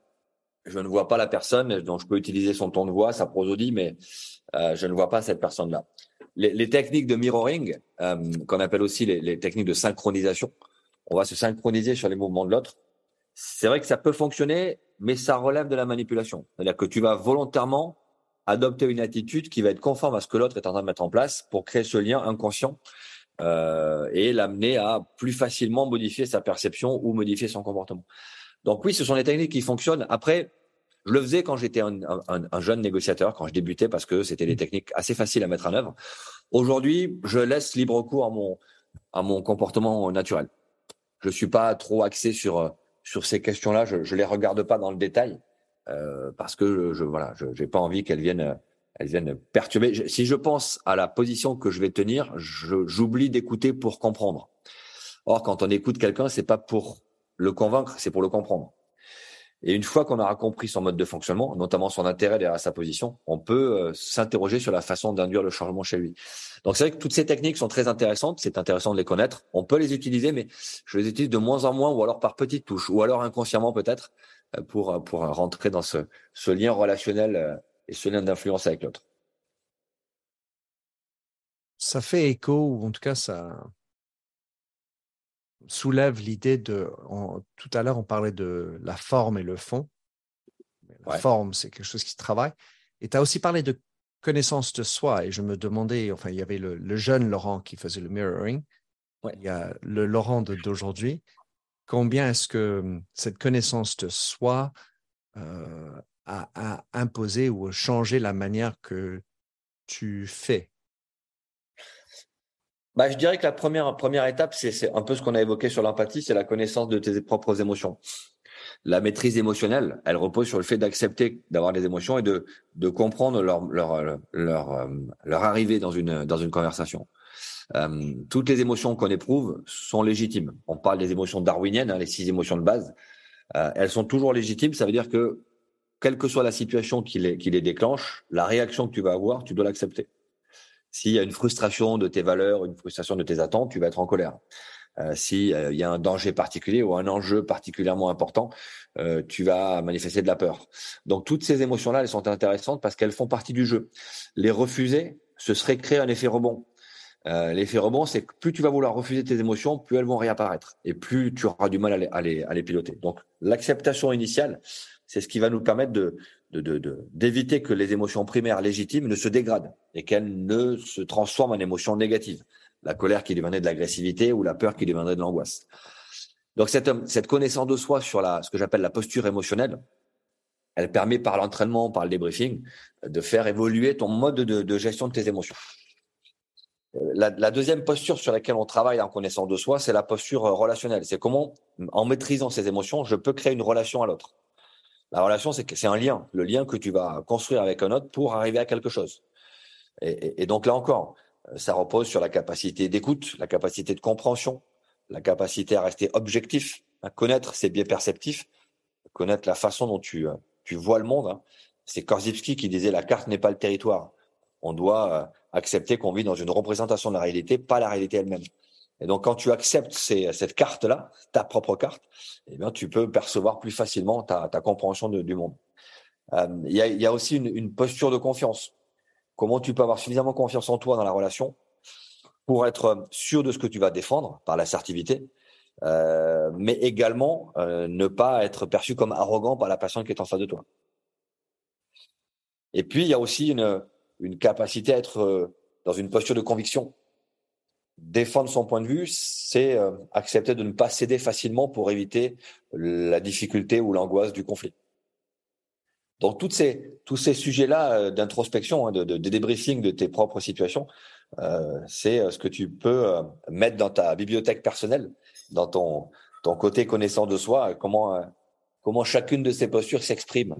Je ne vois pas la personne, donc je peux utiliser son ton de voix, sa prosodie, mais euh, je ne vois pas cette personne-là. Les, techniques de mirroring, euh, qu'on appelle aussi les, techniques de synchronisation, on va se synchroniser sur les mouvements de l'autre. C'est vrai que ça peut fonctionner, mais ça relève de la manipulation. C'est-à-dire que tu vas volontairement adopter une attitude qui va être conforme à ce que l'autre est en train de mettre en place pour créer ce lien inconscient euh, et l'amener à plus facilement modifier sa perception ou modifier son comportement. Donc oui, ce sont des techniques qui fonctionnent. Après, je le faisais quand j'étais un, un, un, jeune négociateur, quand je débutais, parce que c'était des techniques assez faciles à mettre en œuvre. Aujourd'hui, je laisse libre cours à mon, à mon comportement naturel. Je suis pas trop axé sur sur ces questions-là. Je, je les regarde pas dans le détail parce que je, voilà, je j'ai pas envie qu'elles viennent elles perturber. Si je pense à la position que je vais tenir, j'oublie d'écouter pour comprendre. Or, quand on écoute quelqu'un, c'est pas pour le convaincre, c'est pour le comprendre. Et une fois qu'on aura compris son mode de fonctionnement, notamment son intérêt derrière sa position, on peut euh, s'interroger sur la façon d'induire le changement chez lui. Donc c'est vrai que toutes ces techniques sont très intéressantes, c'est intéressant de les connaître. On peut les utiliser, mais je les utilise de moins en moins, ou alors par petites touches, ou alors inconsciemment peut-être, euh, pour pour rentrer dans ce, ce lien relationnel euh, et ce lien d'influence avec l'autre. Ça fait écho, ou en tout cas, ça soulève l'idée de. On, tout à l'heure, on parlait de la forme et le fond. La ouais. forme, c'est quelque chose qui se travaille. Et tu as aussi parlé de connaissance de soi. Et je me demandais, enfin, il y avait le, le jeune Laurent qui faisait le mirroring. Ouais. Il y a le Laurent d'aujourd'hui. Combien est-ce que cette connaissance de soi euh, à, à, imposer ou à changer la manière que tu fais? Bah, Je dirais que la première, première étape, c'est un peu ce qu'on a évoqué sur l'empathie, c'est la connaissance de tes propres émotions. La maîtrise émotionnelle, elle repose sur le fait d'accepter d'avoir des émotions et de, de comprendre leur, leur, leur, euh, leur arrivée dans une, dans une conversation. Euh, toutes les émotions qu'on éprouve sont légitimes. On parle des émotions darwiniennes, hein, les six émotions de base. Euh, elles sont toujours légitimes. Ça veut dire que quelle que soit la situation qui les, qui les déclenche, la réaction que tu vas avoir, tu dois l'accepter. S'il y a une frustration de tes valeurs, une frustration de tes attentes, tu vas être en colère. Euh, S'il euh, y a un danger particulier ou un enjeu particulièrement important, euh, tu vas manifester de la peur. Donc toutes ces émotions-là, elles sont intéressantes parce qu'elles font partie du jeu. Les refuser, ce serait créer un effet rebond. Euh, L'effet rebond, c'est que plus tu vas vouloir refuser tes émotions, plus elles vont réapparaître et plus tu auras du mal à les, piloter. Donc l'acceptation initiale, c'est ce qui va nous permettre d'éviter que les émotions primaires légitimes ne se dégradent et qu'elles ne se transforment en émotions négatives. La colère qui deviendrait de l'agressivité ou la peur qui deviendrait de l'angoisse. Donc cette, cette connaissance de soi sur ce que j'appelle la posture émotionnelle, elle permet par l'entraînement, par le débriefing, de faire évoluer ton mode de, gestion de tes émotions. La, la, deuxième posture sur laquelle on travaille en connaissance de soi, c'est la posture relationnelle. C'est comment, en maîtrisant ses émotions, je peux créer une relation à l'autre. La relation, c'est un lien, le lien que tu vas construire avec un autre pour arriver à quelque chose. Et, donc là encore, ça repose sur la capacité d'écoute, la capacité de compréhension, la capacité à rester objectif, à connaître ses biais perceptifs, connaître la façon dont tu, tu vois le monde. Hein. C'est Korzybski qui disait la carte n'est pas le territoire. On doit euh, accepter qu'on vit dans une représentation de la réalité, pas la réalité elle-même. Et donc, quand tu acceptes cette carte-là, ta propre carte, eh bien, tu peux percevoir plus facilement ta, compréhension du monde. Euh, il y, a, aussi une, posture de confiance. Comment tu peux avoir suffisamment confiance en toi dans la relation pour être sûr de ce que tu vas défendre par l'assertivité, euh, mais également euh, ne pas être perçu comme arrogant par la personne qui est en face de toi. Et puis, il y a aussi une, capacité à être dans une posture de conviction. Défendre son point de vue, c'est euh, accepter de ne pas céder facilement pour éviter la difficulté ou l'angoisse du conflit. Donc toutes ces, tous ces sujets-là euh, d'introspection, hein, de, de, de, débriefing de tes propres situations, euh, c'est ce que tu peux mettre dans ta bibliothèque personnelle, dans ton, ton côté connaissant de soi, comment, comment chacune de ces postures s'exprime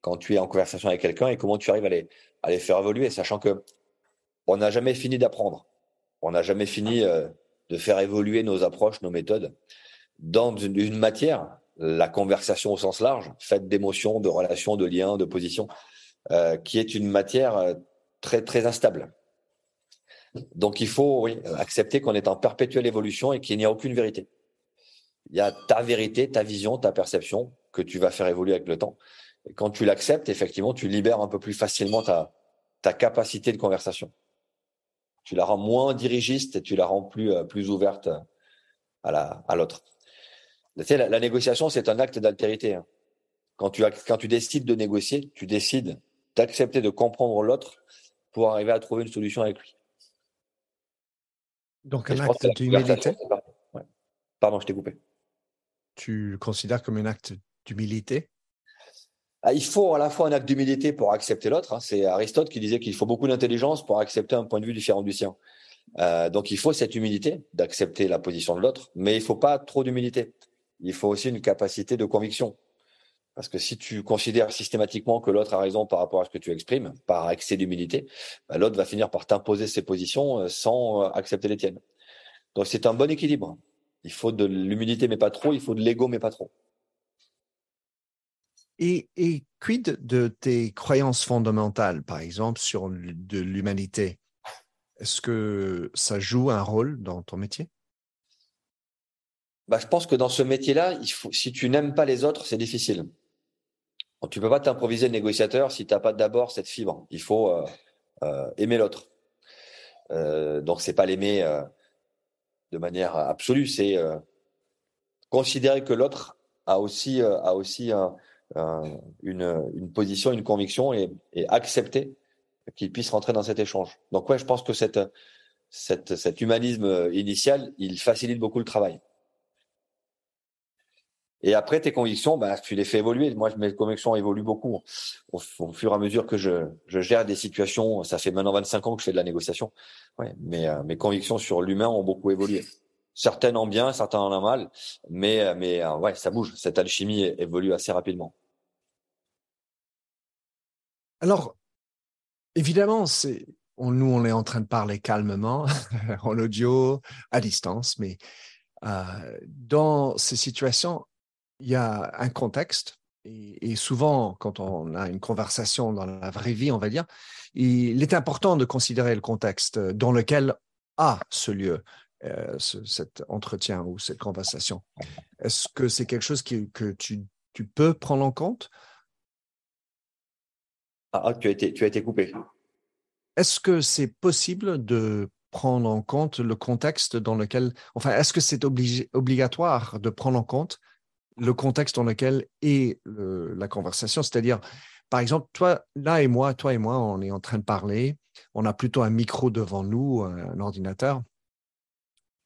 quand tu es en conversation avec quelqu'un et comment tu arrives à les, à les faire évoluer, sachant que on n'a jamais fini d'apprendre. On n'a jamais fini euh, de faire évoluer nos approches, nos méthodes dans une, une, matière, la conversation au sens large, faite d'émotions, de relations, de liens, de positions, euh, qui est une matière euh, très très instable. Donc il faut oui, accepter qu'on est en perpétuelle évolution et qu'il n'y a aucune vérité. Il y a ta vérité, ta vision, ta perception que tu vas faire évoluer avec le temps. Et quand tu l'acceptes, effectivement, tu libères un peu plus facilement ta, ta capacité de conversation. Tu la rends moins dirigiste et tu la rends plus, euh, plus ouverte à la, à l'autre. Tu sais, la, la négociation, c'est un acte d'altérité. Hein. Quand tu, quand tu décides de négocier, tu décides d'accepter de comprendre l'autre pour arriver à trouver une solution avec lui. Donc, un acte d'humilité? Ouais. Pardon, je t'ai coupé. Tu le considères comme un acte d'humilité? Il faut à la fois un acte d'humilité pour accepter l'autre. Hein. C'est Aristote qui disait qu'il faut beaucoup d'intelligence pour accepter un point de vue différent du sien. Euh, donc il faut cette humilité d'accepter la position de l'autre, mais il faut pas trop d'humilité. Il faut aussi une capacité de conviction. Parce que si tu considères systématiquement que l'autre a raison par rapport à ce que tu exprimes, par excès d'humilité, bah, l'autre va finir par t'imposer ses positions euh, sans euh, accepter les tiennes. Donc c'est un bon équilibre. Il faut de l'humilité mais pas trop, il faut de l'ego mais pas trop. Et, et, quid de tes croyances fondamentales, par exemple, sur de l'humanité? Est-ce que ça joue un rôle dans ton métier? Bah, Je pense que dans ce métier-là, si tu n'aimes pas les autres, c'est difficile. Tu peux pas t'improviser négociateur si tu n'as pas d'abord cette fibre. Il faut euh, euh, aimer l'autre. Euh, donc, c'est pas l'aimer euh, de manière absolue, c'est considérer que l'autre a aussi, a aussi un une, une, position, une conviction et, accepter qu'il puisse rentrer dans cet échange. Donc ouais, je pense que cet humanisme initial, il facilite beaucoup le travail. Et après, tes convictions, bah, tu les fais évoluer. Moi, mes convictions évoluent beaucoup au, fur et à mesure que je, gère des situations. Ça fait maintenant 25 ans que je fais de la négociation. Mais euh, mes convictions sur l'humain ont beaucoup évolué. Certaines en bien, certaines en mal, mais mais euh, ouais, ça bouge. Cette alchimie évolue assez rapidement. Alors, évidemment, c'est on, nous on est en train de parler calmement en audio à distance, mais euh, dans ces situations, il y a un contexte. Et, et, souvent, quand on a une conversation dans la vraie vie, on va dire, il est important de considérer le contexte dans lequel a ce lieu. Euh, cet entretien ou cette conversation. Est-ce que c'est quelque chose que tu, tu, peux prendre en compte? Ah, ah, tu, as été, tu as été coupé. Est-ce que c'est possible de prendre en compte le contexte dans lequel, enfin, est-ce que c'est obligatoire de prendre en compte le contexte dans lequel est la conversation? C'est-à-dire, par exemple, toi, là et moi, toi et moi, on est en train de parler, on a plutôt un micro devant nous, un ordinateur.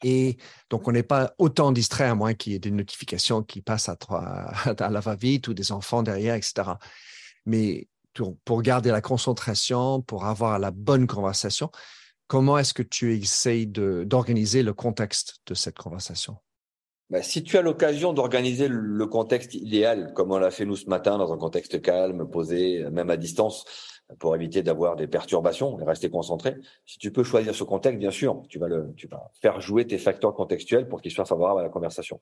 Et donc, on n'est pas autant distrait à moins qu'il y ait des notifications qui passent à, la va-vite ou des enfants derrière, etc. Mais pour garder la concentration, pour avoir la bonne conversation, comment est-ce que tu essayes d'organiser le contexte de cette conversation? Bah, si tu as l'occasion d'organiser le contexte idéal, comme on l'a fait nous ce matin, dans un contexte calme, posé, même à distance, pour éviter d'avoir des perturbations et rester concentré. Si tu peux choisir ce contexte, bien sûr, tu vas le, tu vas faire jouer tes facteurs contextuels pour qu'ils soient favorables à la conversation.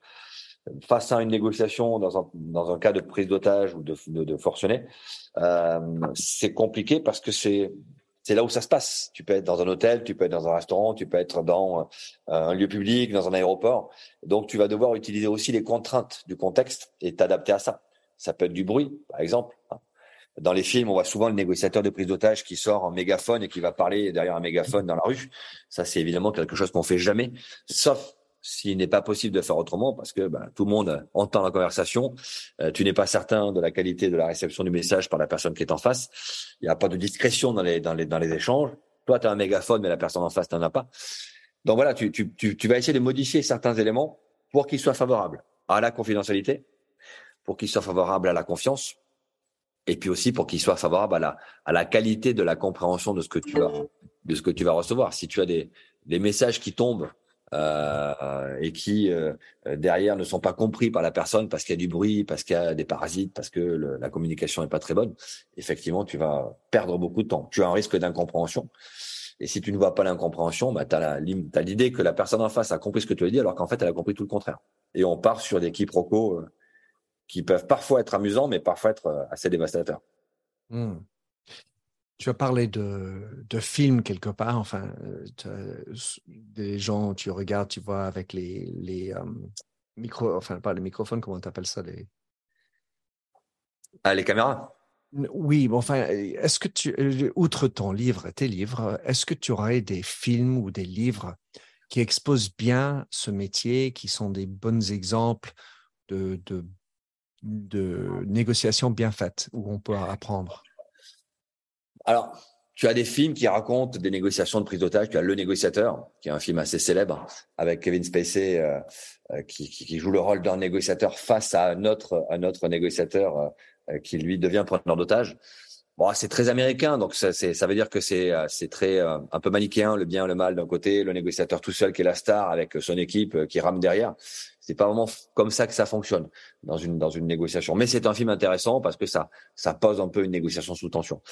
Face à une négociation dans un, dans un cas de prise d'otage ou de, de, de forcené, euh, c'est compliqué parce que c'est c'est là où ça se passe. Tu peux être dans un hôtel, tu peux être dans un restaurant, tu peux être dans euh, un lieu public, dans un aéroport. Donc, tu vas devoir utiliser aussi les contraintes du contexte et t'adapter à ça. Ça peut être du bruit, par exemple. Dans les films, on voit souvent le négociateur de prise d'otage qui sort en mégaphone et qui va parler derrière un mégaphone dans la rue. Ça, c'est évidemment quelque chose qu'on fait jamais, sauf s'il n'est pas possible de faire autrement parce que bah, tout le monde entend la conversation. Euh, tu n'es pas certain de la qualité de la réception du message par la personne qui est en face. Il n'y a pas de discrétion dans les, dans les, dans les échanges. Toi, tu as un mégaphone, mais la personne en face n'en a pas. Donc voilà, tu, tu, tu, tu vas essayer de modifier certains éléments pour qu'ils soient favorables à la confidentialité, pour qu'ils soient favorables à la confiance, et puis aussi pour qu'ils soient favorables à la, à la qualité de la compréhension de ce que tu vas, de ce que tu vas recevoir. Si tu as des, des messages qui tombent euh, et qui euh, derrière ne sont pas compris par la personne parce qu'il y a du bruit, parce qu'il y a des parasites, parce que la communication n'est pas très bonne, effectivement, tu vas perdre beaucoup de temps. Tu as un risque d'incompréhension. Et si tu ne vois pas l'incompréhension, bah, tu as l'idée que la personne en face a compris ce que tu as dit, alors qu'en fait, elle a compris tout le contraire. Et on part sur des quiproquos euh, qui peuvent parfois être amusants, mais parfois être assez dévastateurs. Mmh. Tu as parlé de, de films quelque part, enfin, des gens, tu regardes, tu vois, avec les, les micros, enfin, pas les microphones, comment tu appelles ça les... Ah, les caméras? Oui, bon, enfin, est-ce que tu, euh, outre ton livre, tes livres, est-ce que tu aurais des films ou des livres qui exposent bien ce métier, qui sont des bons exemples de, de, de négociations bien faites, où on peut apprendre alors, tu as des films qui racontent des négociations de prise d'otage. Tu as Le Négociateur, qui est un film assez célèbre, avec Kevin Spacey euh, euh, qui, joue le rôle d'un négociateur face à un autre, négociateur euh, qui lui devient preneur d'otage. Bon, c'est très américain, donc ça, ça veut dire que c'est c'est très un peu manichéen, le bien, le mal d'un côté, le négociateur tout seul qui est la star avec son équipe qui rame derrière. C'est pas vraiment comme ça que ça fonctionne dans une dans une négociation. Mais c'est un film intéressant parce que ça ça pose un peu une négociation sous tension.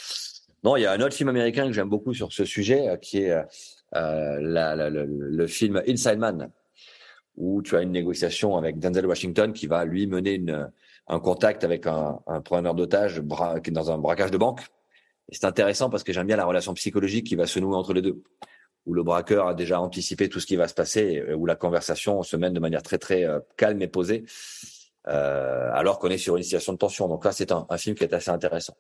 Non, il y a un autre film américain que j'aime beaucoup sur ce sujet, euh, qui est euh, euh le, film Inside Man, où tu as une négociation avec Denzel Washington qui va lui mener un contact avec un, un preneur d'otage dans un braquage de banque. C'est intéressant parce que j'aime bien la relation psychologique qui va se nouer entre les deux, où le braqueur a déjà anticipé tout ce qui va se passer, où la conversation se mène de manière très très euh, calme et posée, euh, alors qu'on est sur une situation de tension. Donc là, c'est un, film qui est assez intéressant.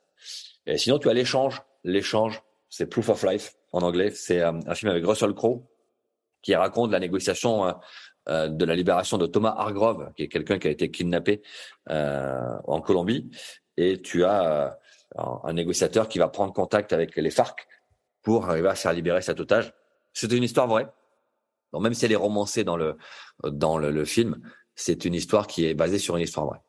Et sinon, tu as l'échange. L'échange, c'est Proof of Life en anglais. C'est euh, un film avec Russell Crowe qui raconte la négociation euh, euh, de la libération de Thomas Hargrove, qui est quelqu'un qui a été kidnappé en Colombie. Et tu as un négociateur qui va prendre contact avec les FARC pour arriver à faire libérer cet otage. C'est une histoire vraie. Donc même si elle est romancée dans le dans le, le film, c'est une histoire qui est basée sur une histoire vraie.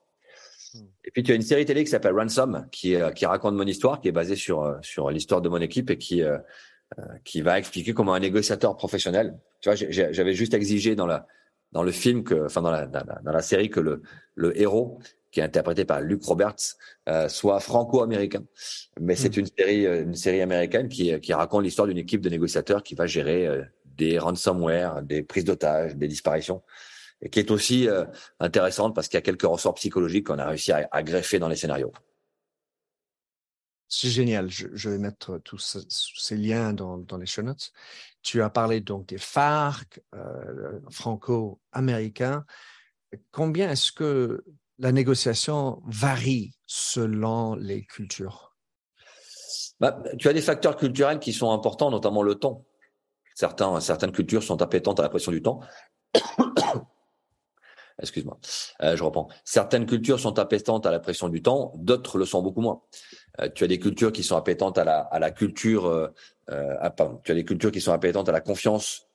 Et puis tu as une série télé qui s'appelle Ransom, qui, euh, qui raconte mon histoire, qui est basée sur euh, sur l'histoire de mon équipe et qui euh, qui va expliquer comment un négociateur professionnel. Tu vois, j'avais juste exigé dans la dans le film que, enfin dans la dans la série que le le héros qui est interprété par Luke Roberts soit franco-américain. Mais c'est hmm. une série une série américaine qui qui raconte l'histoire d'une équipe de négociateurs qui va gérer des ransomware, des prises d'otages, des disparitions et qui est aussi euh, intéressante parce qu'il y a quelques ressorts psychologiques qu'on a réussi à, à greffer dans les scénarios. C'est génial. Je, vais mettre tous ces liens dans, les show notes. Tu as parlé donc des FARC euh, franco-américains. Combien est-ce que la négociation varie selon les cultures bah, Tu as des facteurs culturels qui sont importants, notamment le temps. Certaines cultures sont appétentes à la pression du temps. Excuse-moi, euh, je reprends. Certaines cultures sont appétentes à la pression du temps, d'autres le sont beaucoup moins. Euh, tu as des cultures qui sont appétentes à la, culture, euh, à, tu as des cultures qui sont appétentes à la confiance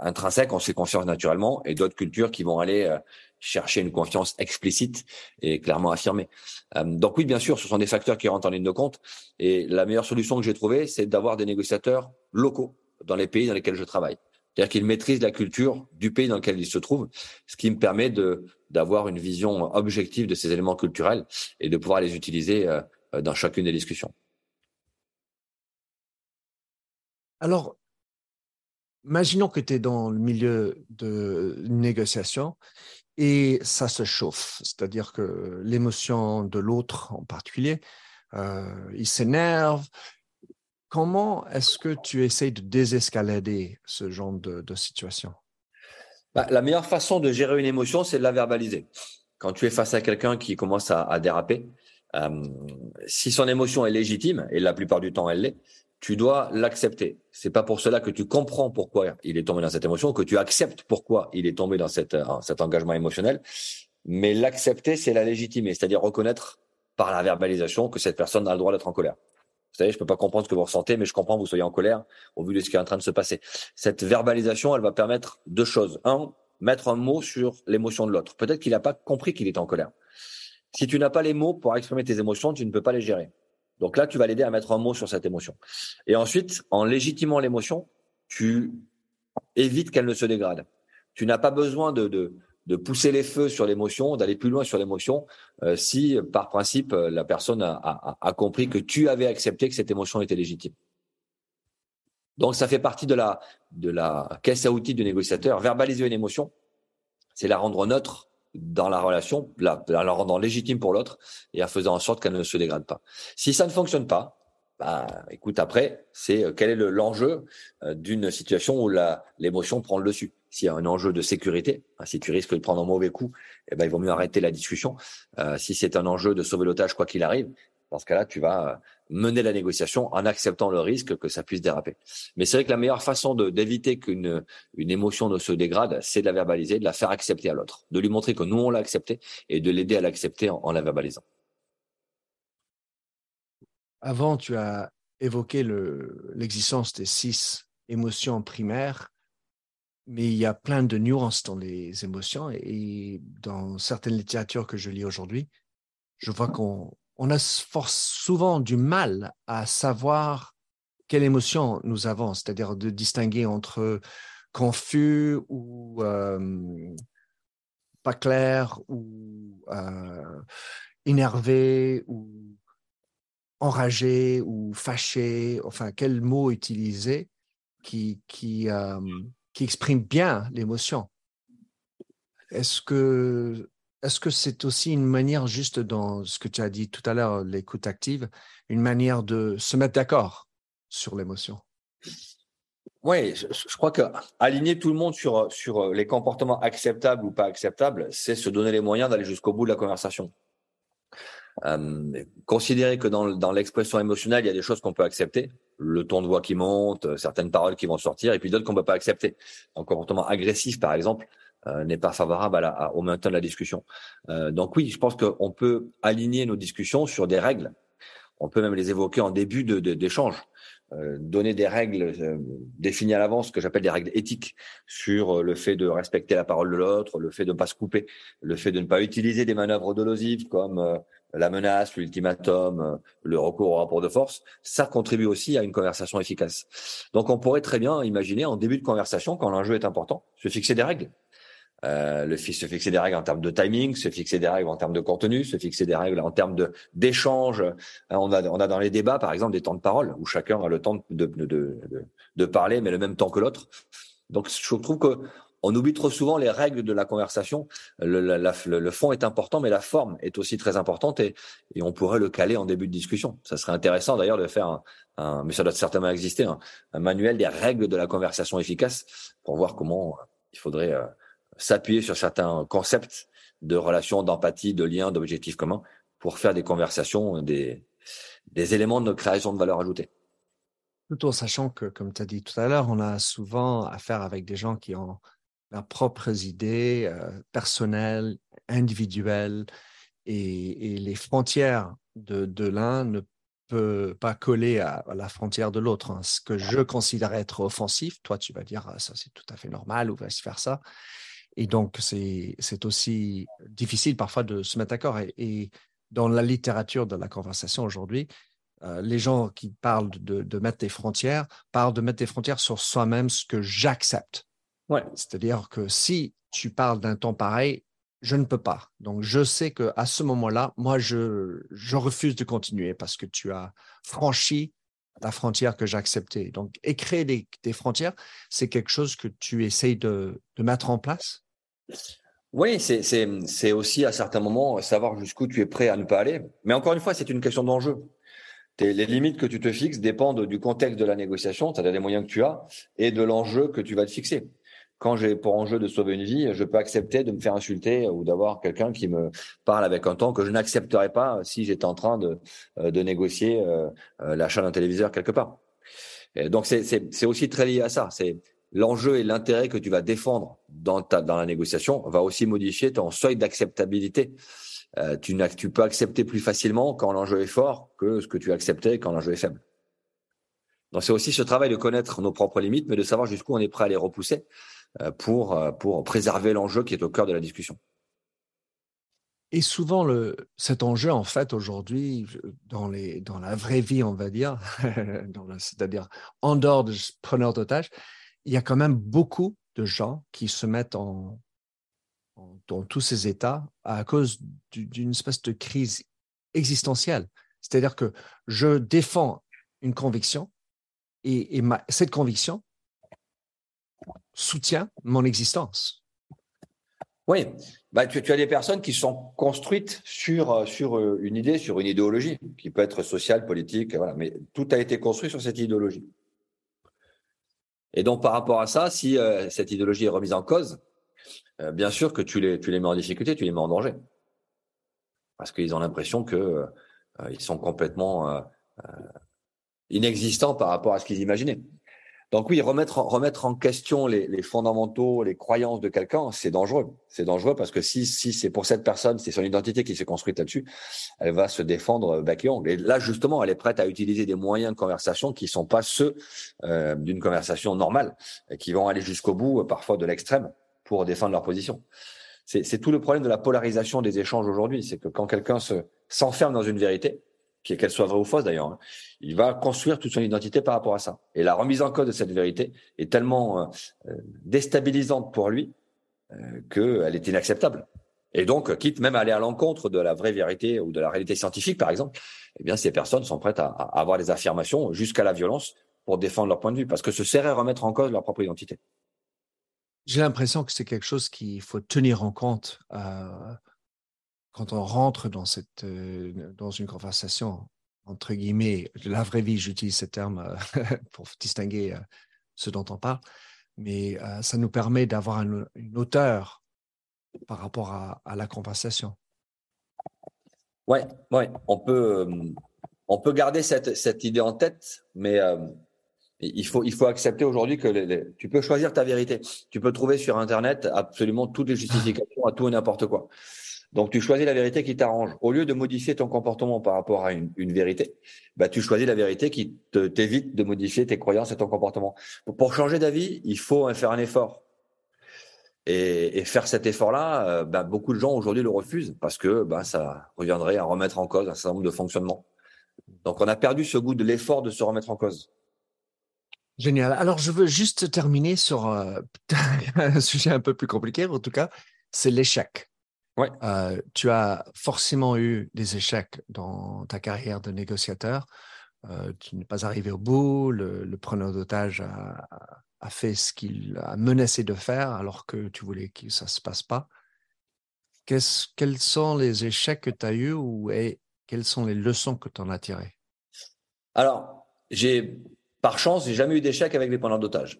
intrinsèque, on se fait naturellement, et d'autres cultures qui vont aller chercher une confiance explicite et clairement affirmée. donc oui, bien sûr, ce sont des facteurs qui rentrent en ligne de compte. Et la meilleure solution que j'ai trouvée, c'est d'avoir des négociateurs locaux dans les pays dans lesquels je travaille. C'est-à-dire qu'ils maîtrisent la culture du pays dans lequel ils se trouvent, ce qui me permet d'avoir une vision objective de ces éléments culturels et de pouvoir les utiliser euh, dans chacune des discussions. Alors, imaginons que tu es dans le milieu de négociation et ça se chauffe, c'est-à-dire que l'émotion de l'autre en particulier, euh, il s'énerve, Comment est-ce que tu essayes de désescalader ce genre de, situation? Bah, La meilleure façon de gérer une émotion, c'est de la verbaliser. Quand tu es face à quelqu'un qui commence à, déraper, euh, si son émotion est légitime, et la plupart du temps elle l'est, tu dois l'accepter. C'est pas pour cela que tu comprends pourquoi il est tombé dans cette émotion, que tu acceptes pourquoi il est tombé dans cet engagement émotionnel. Mais l'accepter, c'est la légitimer, c'est-à-dire reconnaître par la verbalisation que cette personne a le droit d'être en colère. Vous savez, je peux pas comprendre ce que vous ressentez, mais je comprends que vous soyez en colère au vu de ce qui est en train de se passer. Cette verbalisation, elle va permettre deux choses. Un, mettre un mot sur l'émotion de l'autre. Peut-être qu'il n'a pas compris qu'il est en colère. Si tu n'as pas les mots pour exprimer tes émotions, tu ne peux pas les gérer. Donc là, tu vas l'aider à mettre un mot sur cette émotion. Et ensuite, en légitimant l'émotion, tu évites qu'elle ne se dégrade. Tu n'as pas besoin de, de, pousser les feux sur l'émotion, d'aller plus loin sur l'émotion, euh, si par principe la personne a, a, compris que tu avais accepté que cette émotion était légitime. Donc ça fait partie de la de la caisse à outils du négociateur. Verbaliser une émotion, c'est la rendre neutre dans la relation, la, la rendant légitime pour l'autre et en faisant en sorte qu'elle ne se dégrade pas. Si ça ne fonctionne pas, bah, écoute, après, c'est euh, quel est l'enjeu d'une situation où l'émotion prend le dessus? S'il y a un enjeu de sécurité, hein, si tu risques de prendre un mauvais coup, eh ben, il vaut mieux arrêter la discussion. Euh, si c'est un enjeu de sauver l'otage quoi qu'il arrive, dans ce cas-là, tu vas euh, mener la négociation en acceptant le risque que ça puisse déraper. Mais c'est vrai que la meilleure façon d'éviter qu'une une émotion ne se dégrade, c'est de la verbaliser, de la faire accepter à l'autre, de lui montrer que nous, on l'a accepté et de l'aider à l'accepter en, en la verbalisant. Avant, tu as évoqué l'existence des six émotions primaires mais il y a plein de nuances dans les émotions et dans certaines littératures que je lis aujourd'hui, je vois qu'on on a souvent du mal à savoir quelle émotion nous avons, c'est-à-dire de distinguer entre confus ou euh, pas clair ou euh, énervé ou enragé ou fâché, enfin quel mot utiliser qui, qui, euh, qui exprime bien l'émotion. Est-ce que est-ce que c'est aussi une manière, juste dans ce que tu as dit tout à l'heure, l'écoute active, une manière de se mettre d'accord sur l'émotion? Oui, je, crois que aligner tout le monde sur, sur les comportements acceptables ou pas acceptables, c'est se donner les moyens d'aller jusqu'au bout de la conversation. Euh, considérer que dans, l'expression émotionnelle, il y a des choses qu'on peut accepter, le ton de voix qui monte, euh, certaines paroles qui vont sortir, et puis d'autres qu'on ne peut pas accepter. Un comportement agressif, par exemple, euh, n'est pas favorable à au maintien de la discussion. Euh, donc oui, je pense qu'on peut aligner nos discussions sur des règles. On peut même les évoquer en début d'échange. De, donner des règles définies à l'avance, que j'appelle des règles éthiques, sur le fait de respecter la parole de l'autre, le fait de ne pas se couper, le fait de ne pas utiliser des manœuvres dolosives comme la menace, l'ultimatum, euh, le recours au rapport de force, ça contribue aussi à une conversation efficace. Donc on pourrait très bien imaginer en début de conversation, quand l'enjeu est important, se fixer des règles. Euh, le se fixer des règles en termes de timing, se fixer des règles en termes de contenu, se fixer des règles en termes de d'échange. Euh, on a on a dans les débats par exemple des temps de parole où chacun a le temps de de, de, de parler mais le même temps que l'autre. Donc je trouve que on oublie trop souvent les règles de la conversation. Le, fond est important, mais la forme est aussi très importante et, on pourrait le caler en début de discussion. Ça serait intéressant d'ailleurs de faire un, mais ça doit certainement exister, un, manuel des règles de la conversation efficace pour voir comment il faudrait euh, s'appuyer sur certains concepts de relations, d'empathie, de liens, d'objectifs communs pour faire des conversations, des, éléments de création de valeur ajoutée. Tout en sachant que, comme tu as dit tout à l'heure, on a souvent affaire avec des gens qui ont leurs propres idées euh, personnelles, individuelles, et, les frontières de, l'un ne peuvent pas coller à, la frontière de l'autre. Hein. Ce que je considère être offensif, toi, tu vas dire, ah, ça c'est tout à fait normal ou vice ça. Et donc, c'est aussi difficile parfois de se mettre d'accord. Et, dans la littérature de la conversation aujourd'hui, euh, les gens qui parlent de, de, mettre des frontières parlent de mettre des frontières sur soi-même, ce que j'accepte. Ouais. C'est-à-dire que si tu parles d'un temps pareil, je ne peux pas. Donc, je sais que à ce moment-là, moi, je, je refuse de continuer parce que tu as franchi la frontière que j'acceptais. Donc, écrire des, des frontières, c'est quelque chose que tu essayes de, de mettre en place Oui, c'est aussi à certains moments savoir jusqu'où tu es prêt à ne pas aller. Mais encore une fois, c'est une question d'enjeu. Les limites que tu te fixes dépendent du contexte de la négociation, c'est-à-dire des moyens que tu as, et de l'enjeu que tu vas te fixer quand j'ai pour enjeu de sauver une vie, je peux accepter de me faire insulter ou d'avoir quelqu'un qui me parle avec un ton que je n'accepterais pas si j'étais en train de, euh, négocier euh, euh, l'achat d'un téléviseur quelque part. Donc c'est aussi très lié à ça. L'enjeu et l'intérêt que tu vas défendre dans ta dans la négociation va aussi modifier ton seuil d'acceptabilité. tu, tu peux accepter plus facilement quand l'enjeu est fort que ce que tu acceptais quand l'enjeu est faible. Donc c'est aussi ce travail de connaître nos propres limites, mais de savoir jusqu'où on est prêt à les repousser euh, pour, euh, pour préserver l'enjeu qui est au cœur de la discussion. Et souvent, le, cet enjeu, en fait, aujourd'hui, dans, dans la vraie vie, on va dire, c'est-à-dire en dehors de preneur d'otages, il y a quand même beaucoup de gens qui se mettent en, dans tous ces états à cause d'une espèce de crise existentielle. C'est-à-dire que je défends une conviction et, cette conviction, soutient mon existence. Oui, bah, tu, as des personnes qui sont construites sur, sur euh, une idée, sur une idéologie, qui peut être sociale, politique, voilà, mais tout a été construit sur cette idéologie. Et donc, par rapport à ça, si euh, cette idéologie est remise en cause, bien sûr que tu les, tu les mets en difficulté, tu les mets en danger. Parce qu'ils ont l'impression que ils sont complètement inexistants par rapport à ce qu'ils imaginaient. Donc oui, remettre, remettre en question les, fondamentaux, les croyances de quelqu'un, c'est dangereux. C'est dangereux parce que si, si c'est pour cette personne, c'est son identité qui s'est construite là-dessus, elle va se défendre bec et ongle. Et là, justement, elle est prête à utiliser des moyens de conversation qui sont pas ceux euh, d'une conversation normale, et qui vont aller jusqu'au bout, euh, parfois de l'extrême, pour défendre leur position. C'est tout le problème de la polarisation des échanges aujourd'hui. C'est que quand quelqu'un se s'enferme dans une vérité, qu'elle soit vraie ou fausse d'ailleurs, hein, il va construire toute son identité par rapport à ça. Et la remise en cause de cette vérité est tellement euh, euh, déstabilisante pour lui euh, qu'elle est inacceptable. Et donc, quitte même à aller à l'encontre de la vraie vérité ou de la réalité scientifique, par exemple, eh bien, ces personnes sont prêtes à, avoir des affirmations jusqu'à la violence pour défendre leur point de vue, parce que ce serait remettre en cause leur propre identité. J'ai l'impression que c'est quelque chose qu'il faut tenir en compte quand on rentre dans, cette, dans une conversation entre guillemets, de la vraie vie, j'utilise ce terme euh, pour distinguer euh, ce dont on parle, mais euh, ça nous permet d'avoir une, hauteur par rapport à, la conversation. Oui, ouais. on, peut, on peut garder cette, cette idée en tête, mais il, faut, il faut accepter aujourd'hui que tu peux choisir ta vérité. Tu peux trouver sur Internet absolument toutes les justifications à tout et n'importe quoi. Donc, tu choisis la vérité qui t'arrange. Au lieu de modifier ton comportement par rapport à une, vérité, bah, tu choisis la vérité qui t'évite de modifier tes croyances et ton comportement. Pour, changer d'avis, il faut faire un effort. Et, faire cet effort-là, euh, bah, beaucoup de gens aujourd'hui le refusent parce que bah, ça reviendrait à remettre en cause un certain nombre de fonctionnements. Donc, on a perdu ce goût de l'effort de se remettre en cause. Génial. Alors, je veux juste terminer sur euh, un sujet un peu plus compliqué, en tout cas, c'est l'échec. Ouais. Euh, tu as forcément eu des échecs dans ta carrière de négociateur. tu n'es pas arrivé au bout, le, preneur d'otage a, a, fait ce qu'il a menacé de faire alors que tu voulais que ça ne se passe pas. quels sont les échecs que tu as eus ou et quelles sont les leçons que tu en as tirées? Alors, j'ai par chance, j'ai jamais eu d'échec avec les preneurs d'otages.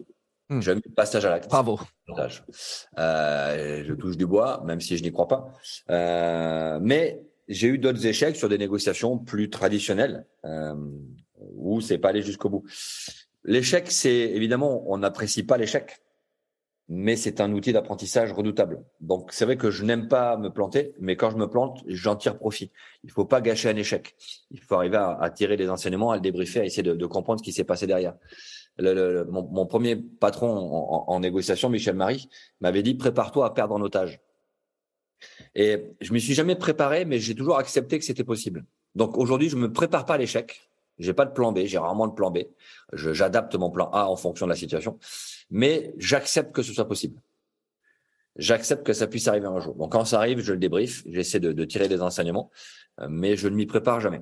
J'ai jamais de passage à l'acte. Bravo. Euh, je touche du bois, même si je n'y crois pas. Euh, mais j'ai eu d'autres échecs sur des négociations plus traditionnelles euh, où c'est pas allé jusqu'au bout. L'échec, c'est évidemment, on n'apprécie pas l'échec, mais c'est un outil d'apprentissage redoutable. Donc c'est vrai que je n'aime pas me planter, mais quand je me plante, j'en tire profit. Il faut pas gâcher un échec. Il faut arriver à, tirer des enseignements, à le débriefer, à essayer de, de comprendre ce qui s'est passé derrière. Mon, premier patron en, négociation, Michel Marie, m'avait dit prépare-toi à perdre en otage. Et je me suis jamais préparé, mais j'ai toujours accepté que c'était possible. Donc aujourd'hui, je me prépare pas à l'échec. J'ai pas de plan B, j'ai rarement de plan B. J'adapte mon plan A en fonction de la situation, mais j'accepte que ce soit possible. J'accepte que ça puisse arriver un jour. Donc quand ça arrive, je le débrief, j'essaie de, de, tirer des enseignements, euh, mais je ne m'y prépare jamais.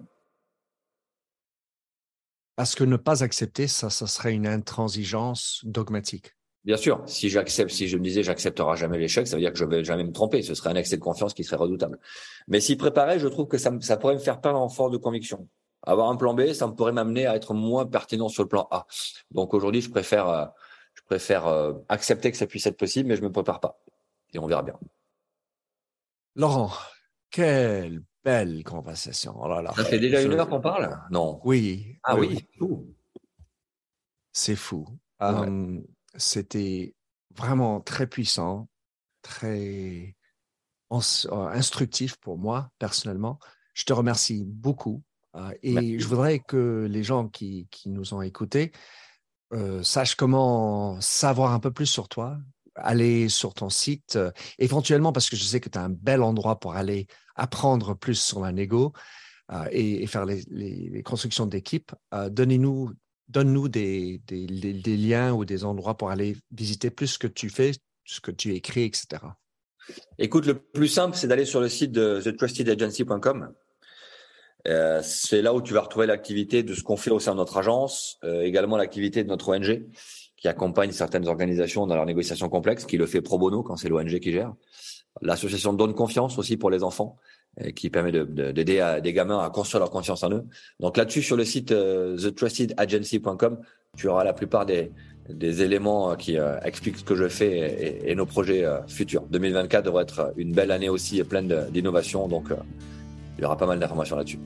Parce que ne pas accepter, ça, ça serait une intransigeance dogmatique. Bien sûr, si j'accepte, si je me disais j'accepterai jamais l'échec, ça veut dire que je vais jamais me tromper. Ce serait un excès de confiance qui serait redoutable. Mais s'y préparer, je trouve que ça, ça pourrait me faire perdre en force de conviction. Avoir un plan B, ça me pourrait m'amener à être moins pertinent sur le plan A. Donc aujourd'hui, je préfère, euh, je préfère euh, accepter que ça puisse être possible, mais je me prépare pas. Et on verra bien. Laurent, quelle belle conversation. Oh là là. Ça fait déjà une heure qu'on parle? Non. Oui. Ah oui. C'est fou. Hum, c'était vraiment très puissant, très euh, instructif pour moi personnellement. Je te remercie beaucoup. Euh, et je voudrais que les gens qui, qui nous ont écoutés euh, sachent comment savoir un peu plus sur toi, aller sur ton site, éventuellement parce que je sais que tu as un bel endroit pour aller apprendre plus sur la négo et, faire les, constructions d'équipe. Donnez-nous donne-nous des, des, liens ou des endroits pour aller visiter plus ce que tu fais, ce que tu écris, etc. Écoute, le plus simple, c'est d'aller sur le site de thetrustedagency.com. Euh, c'est là où tu vas retrouver l'activité de ce qu'on fait au sein de notre agence, euh, également l'activité de notre ONG qui accompagne certaines organisations dans leurs négociations complexes, qui le fait pro bono quand c'est l'ONG qui gère. L'association Donne Confiance aussi pour les enfants, euh, qui permet d'aider de, des gamins à construire leur confiance en eux. Donc là-dessus, sur le site euh, thetrustedagency.com, tu auras la plupart des, des éléments euh, qui expliquent ce que je fais et, et nos projets futurs. 2024 devrait être une belle année aussi, pleine d'innovation, donc il y aura pas mal d'informations là-dessus.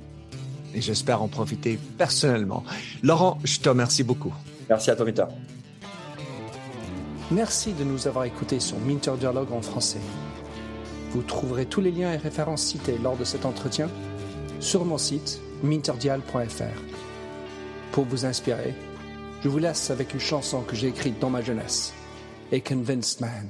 Et j'espère en profiter personnellement. Laurent, je te remercie beaucoup. Merci à toi, Minter. Merci de nous avoir écoutés sur Minter Dialogue en français. Vous trouverez tous les liens et références cités lors de cet entretien sur mon site minterdial.fr. Pour vous inspirer, je vous laisse avec une chanson que j'ai écrite dans ma jeunesse, A Convinced Man.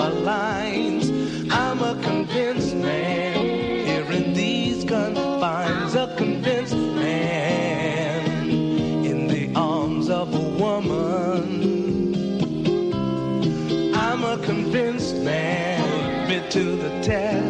my lines. I'm a convinced man here in these confines. A convinced man in the arms of a woman. I'm a convinced man, bit to the test.